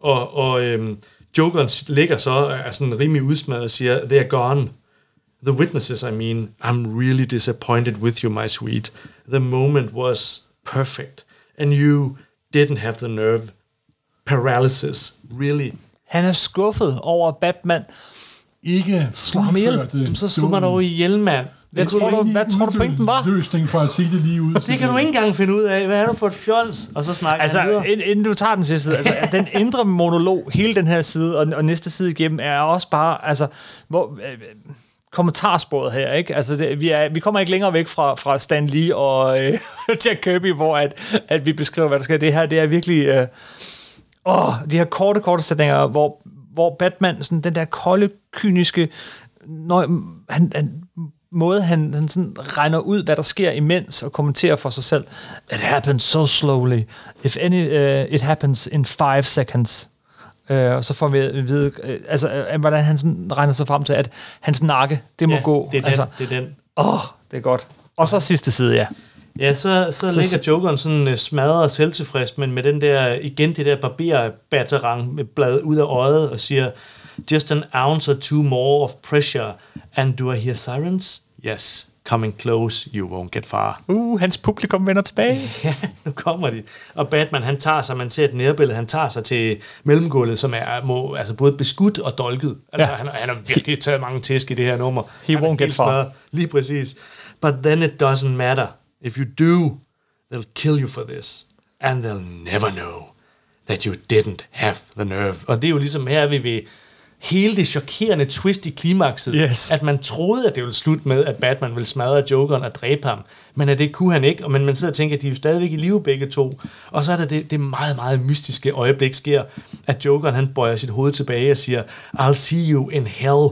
Og, og øhm, Jokeren ligger så, er sådan rimelig udsmadret og siger, they are gone. The witnesses, I mean, I'm really disappointed with you, my sweet. The moment was perfect, and you didn't have the nerve. Paralysis, really. Han er skuffet over Batman. ikke Slå ham ihjel. Så slog man dog ihjel, mand. Hvad tror du, hvad tror du en pointen var? Løsning for at sige det lige ud. Det kan du ikke engang finde ud af. Hvad er du for et fjols? Og så snakker Altså, videre. inden, inden du tager den sidste side, altså, den indre monolog, hele den her side og, og næste side igennem, er også bare, altså, hvor, øh, kommentarsporet her, ikke? Altså, det, vi, er, vi kommer ikke længere væk fra, fra Stan Lee og øh, Jack Kirby, hvor at, at vi beskriver, hvad der skal. Det her, det er virkelig... Øh, åh, de her korte, korte sætninger, hvor, hvor Batman, sådan den der kolde, kyniske, når han, han måde, han, han sådan regner ud, hvad der sker imens, og kommenterer for sig selv. It happens so slowly. If any, uh, it happens in five seconds. Uh, og så får vi at vide, uh, altså, uh, hvordan han sådan regner sig frem til, at hans nakke, det må Ja, gå. det er den, altså, det er den. Åh, oh, det er godt. Og så sidste side, ja. Ja, så, så, så ligger Jokeren sådan uh, smadret og selvtilfreds, men med den der, igen det der barberbatterang med blad ud af øjet og siger, just an ounce or two more of pressure, and do I hear sirens? Yes, coming close, you won't get far. Uh, hans publikum vender tilbage. Ja, nu kommer de. Og Batman, han tager sig, man ser et nærbillede, han tager sig til mellemgulvet, som er må, altså både beskudt og dolket. Altså, Ja. han, han har virkelig taget mange tæsk i det her nummer. He Han won't get far. smadret. Lige præcis. But then it doesn't matter. If you do, they'll kill you for this. And they'll never know that you didn't have the nerve. Og det er jo ligesom her, er vi ved hele det chokerende twist i klimakset, Yes. at man troede, at det ville slutte med, at Batman ville smadre Jokeren og dræbe ham, men at det kunne han ikke, og man, man sidder og tænker, at de er jo stadigvæk i live begge to, og så er der det, det meget, meget mystiske øjeblik sker, at Jokeren han bøjer sit hoved tilbage og siger, I'll see you in hell,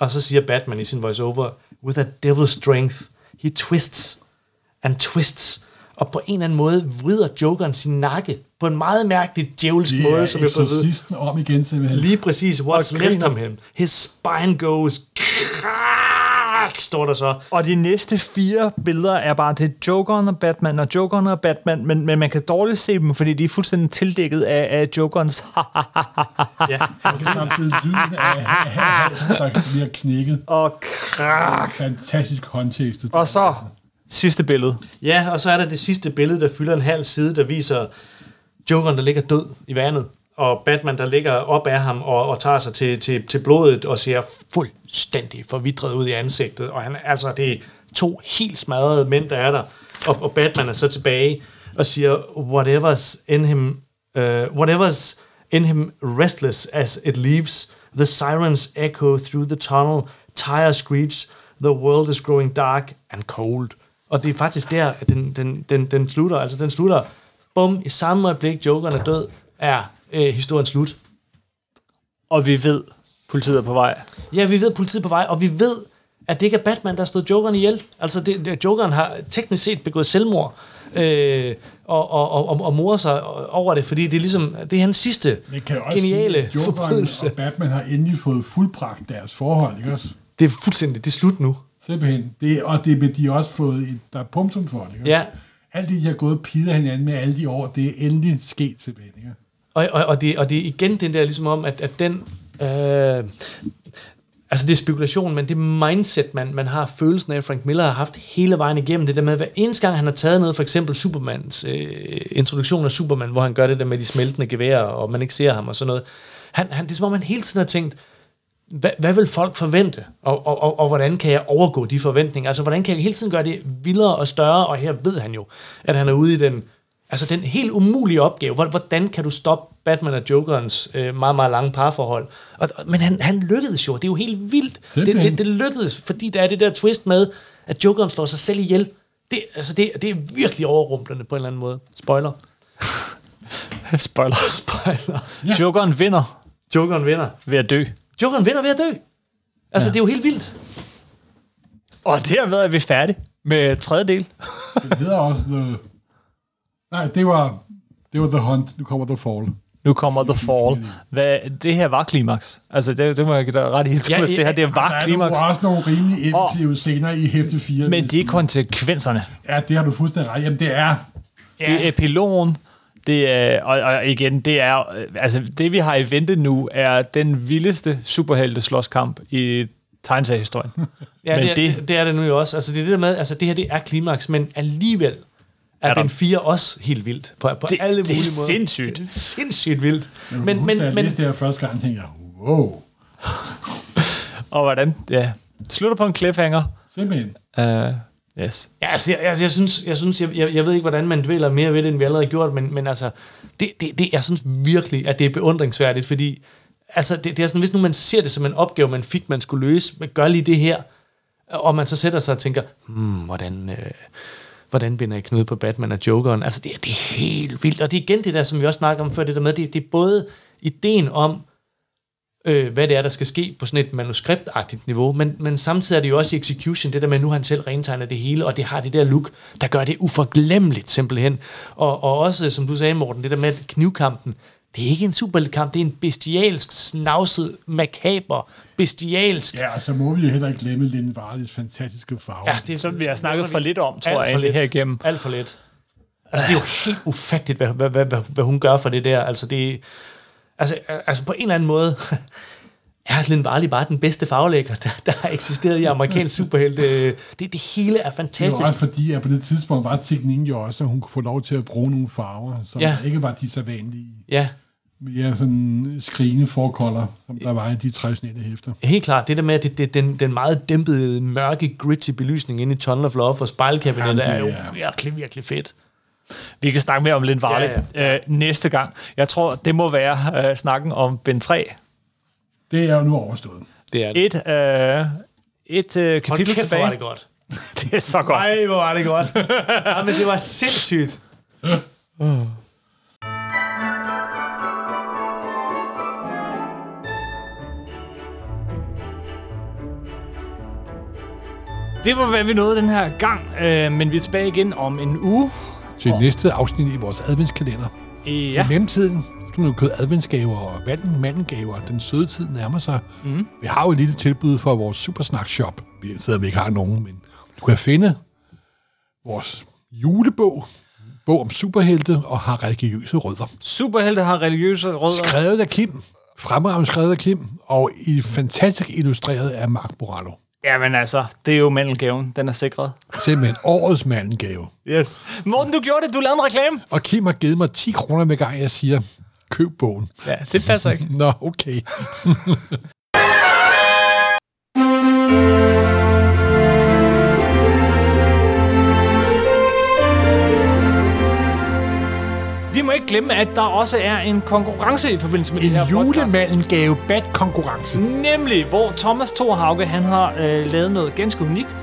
og så siger Batman i sin voiceover, with a devil's strength, he twists and twists, og på en eller anden måde vrider Jokeren sin nakke på en meget mærkelig djævelsk Det måde, som jeg får eksorcisten om igen simpelthen. Lige præcis, what's left of him. His spine goes crack, står der så. Og de næste fire billeder er bare til Jokeren og Batman, og Jokeren og Batman, men, men man kan dårligt se dem, fordi de er fuldstændig tildækket af, af Jokerens Ja, Og samtidig lyden af halsen, der bliver knækket. og krak. Fantastisk håndtekstet. Og så sidste billede. ja, og så er der det sidste billede, der fylder en halv side, der viser Jokeren, der ligger død i vandet, og Batman, der ligger op af ham og, og tager sig til, til, til blodet og ser fuldstændig forvidret ud i ansigtet. Og han, altså, det er to helt smadrede mænd, der er der. Og, og Batman er så tilbage og siger, whatever's in him, uh, whatever's in him restless as it leaves, the sirens echo through the tunnel, tire screech, the world is growing dark and cold. Og det er faktisk der, at den, den, den, den slutter. Altså, den slutter, bum, i samme øjeblik, Jokeren er død, er øh, historien slut. Og vi ved, politiet er på vej. Ja, vi ved, politiet er på vej, og vi ved, at det ikke er Batman, der har stået Jokeren ihjel. Altså, det, det, Jokeren har teknisk set begået selvmord, øh, og, og, og, og, morer sig over det, fordi det er ligesom, det er hans sidste Det kan også geniale sige, forbrydelse. og Batman har endelig fået fuldbragt deres forhold, ikke også? Det er fuldstændig, det er slut nu. Simpelthen. Det, og det, de har også fået et, der er punktum for det, ikke? Ja, alt det, de har gået og hinanden med alle de år, det er endelig sket simpelthen, ikke? Og, og, og, det, og det er igen den der ligesom om, at, at den... Øh, altså det er spekulation, men det mindset, man, man har følelsen af, Frank Miller har haft hele vejen igennem, det der med, at hver eneste gang han har taget noget, for eksempel Supermans øh, introduktion af Superman, hvor han gør det der med de smeltende geværer, og man ikke ser ham og sådan noget. Han, han, det er som om, han hele tiden har tænkt, hvad, hvad vil folk forvente, og, og, og, og hvordan kan jeg overgå de forventninger? Altså, hvordan kan jeg hele tiden gøre det vildere og større? Og her ved han jo, at han er ude i den, altså den helt umulige opgave. Hvor- Hvordan kan du stoppe Batman og Jokerens øh, meget, meget lange parforhold? Og, men han, han lykkedes jo. Det er jo helt vildt. Det, det, det lykkedes, fordi der er det der twist med, at Jokeren slår sig selv ihjel. Det, altså det, det er virkelig overrumplende på en eller anden måde. Spoiler. Spoiler. Spoiler. Ja. Jokeren vinder Jokeren vinder. ved at dø. Jokeren vinder ved at dø. Altså, ja. det er jo helt vildt. Og dermed er vi færdige med tredje del. Det hedder også The... Nej, det var, det var The Hunt. Nu kommer The Fall. Nu kommer The Fall. Hvad, det her var klimaks. Altså, det, det må jeg give dig ret i. Ja, det her det Der var er klimaks. nogle, også nogle rimelig effektive scener i hæfte 4. Men det er konsekvenserne. Ja, det har du fuldstændig ret. Jamen, det er... Ja. Det er epilogen. Det er, og, og igen, det er, altså det vi har i vente nu, er den vildeste superhelte slåskamp i tegneseriehistorien. Ja, Men det, er, det- det, det er det nu jo også. Altså, det er det der med, altså det her det er klimaks, men alligevel er, Er den 4 også helt vildt. På, på Det- alle det er mulige måder. sindssygt. Det er sindssygt vildt. Men, Men, men, men, læste det her første gang, tænkte jeg, wow, Og hvordan? Ja. Slutter på en cliffhanger. simpelthen. Uh, yes. ja, altså, jeg, altså, jeg synes, jeg, synes jeg, jeg, jeg ved ikke, hvordan man dvæler mere ved det, end vi allerede har gjort, men, men altså, det, det, det, jeg synes virkelig, at det er beundringsværdigt, fordi altså, det, det er sådan, hvis nu man ser det som en opgave, man fik, man skulle løse, man gør lige det her, og man så sætter sig og tænker, hmm, hvordan, øh, hvordan binder jeg knude på Batman og Jokeren? Altså, det, er- det er helt vildt. Og det er igen det der, som vi også snakker om før, det der med, det, det er både ideen om, øh, hvad det er, der skal ske på sådan et manuskriptagtigt niveau, men, men samtidig er det jo også i execution, det der med, at nu har han selv rentegnet det hele, og det har det der look, der gør det uforglemmeligt simpelthen. Og, og også, som du sagde, Morten, det der med at knivkampen, det er ikke en superheltkamp, det er en bestialsk, snavset, makaber, bestialsk. Ja, og så må vi jo heller ikke glemme Linde Varlis fantastiske farver. Ja, det er Som vi har snakket for lidt om, tror Alt jeg, for egentlig lidt. her igennem. Alt for lidt. Altså, det er jo helt ufatteligt, hvad, hvad, hvad, hvad, hvad hun gør for det der. Altså, det, altså, altså på en eller anden måde, er Lynn Varley bare den bedste farvelægger, der, der har eksisteret i amerikansk superhelte. Det, det hele er Det er jo fantastisk. også fordi, at på det tidspunkt var teknikken jo også, at hun kunne få lov til at bruge nogle farver, som Ja. ja. ikke var de så vanlige, Ja, mere sådan skrigende forkolder, som der var i de traditionelle hæfter. helt klart. Det der med, at det, det, den, den meget dæmpede, mørke, gritty belysning inde i Tunnel of Love og spejlkabinettet Jamen, er jo er- virkelig, virkelig fedt. Vi kan snakke mere om Lind Varley Ja, ja. Øh, næste gang. Jeg tror, det må være øh, snakken om Ben 3. Det er jo nu overstået. Det er det. Et, øh, et øh, kapitel kæft, hvor tilbage. var det godt. det er så godt. Nej, hvor var det godt. ja, men det var sindssygt. Det var, hvad vi nåede den her gang, øh, men vi er tilbage igen om en uge. Til oh. næste afsnit i vores adventskalender. Ja, I mellemtiden skal man jo købe adventsgaver og vanden, mandengaver. Den søde tid nærmer sig. Mm. Vi har jo et lille tilbud fra vores Supersnak Shop. Vi sidder, vi ikke har nogen, men du kan finde vores julebog, bog om superhelte og har religiøse rødder. Superhelte har religiøse rødder. Skrevet af Kim, fremragende skrevet af Kim, og i fantastisk illustreret af Mark Morallo. Jamen altså, det er jo mandelgaven. Den er sikret. Simpelthen årets mandengave. Yes. Morten, du gjorde det. Du lavede en reklame. Og Kim har givet mig 10 kroner med gang, jeg siger, køb bogen. Ja, det passer ikke. Nå, okay. ikke glemme, at der også er en konkurrence i forbindelse med det her En podcast. julemandengave bat konkurrence. Nemlig, hvor Thomas Thorhauge, han har øh, lavet noget ganske unikt.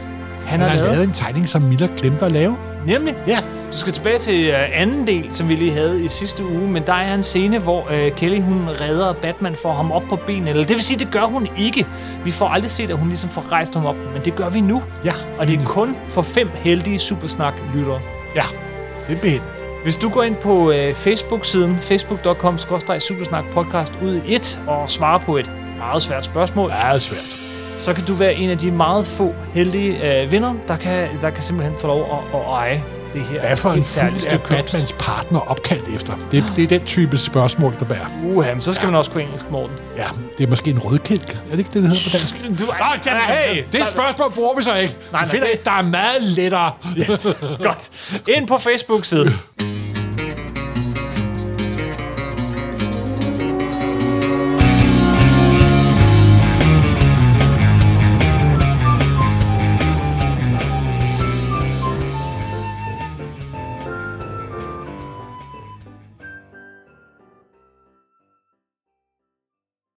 Han, Han har lavet en tegning, som Miller glemte at lave. Nemlig, Ja. du skal tilbage til øh, anden del, som vi lige havde i sidste uge, men der er en scene, hvor øh, Kelly hun redder Batman for ham op på benene. Eller det vil sige, det gør hun ikke. Vi får aldrig set, at hun ligesom får rejst ham op, men det gør vi nu. Ja, Og det er kun for fem heldige Supersnak-lyttere. Ja, simpelthen. Hvis du går ind på øh, Facebook-siden, facebook.com supersnak podcast ud i et, og svarer på et meget svært spørgsmål, er svært. så kan du være en af de meget få heldige øh, vinder, der kan, der kan simpelthen få lov at, at eje det her. Hvad for en fugl er. Batmans partner opkaldt efter? Det, det er den type spørgsmål, der bærer. Men så skal ja. man også kunne engelsk, Morten. Ja, det er måske en rødkælk. Er det ikke det, det hedder på dansk? Du, Nå, jamen, hey, det spørgsmål bruger vi så ikke. Nej, vi nej, finder det- et, der er meget lettere. yes. Godt. Ind på Facebook-siden.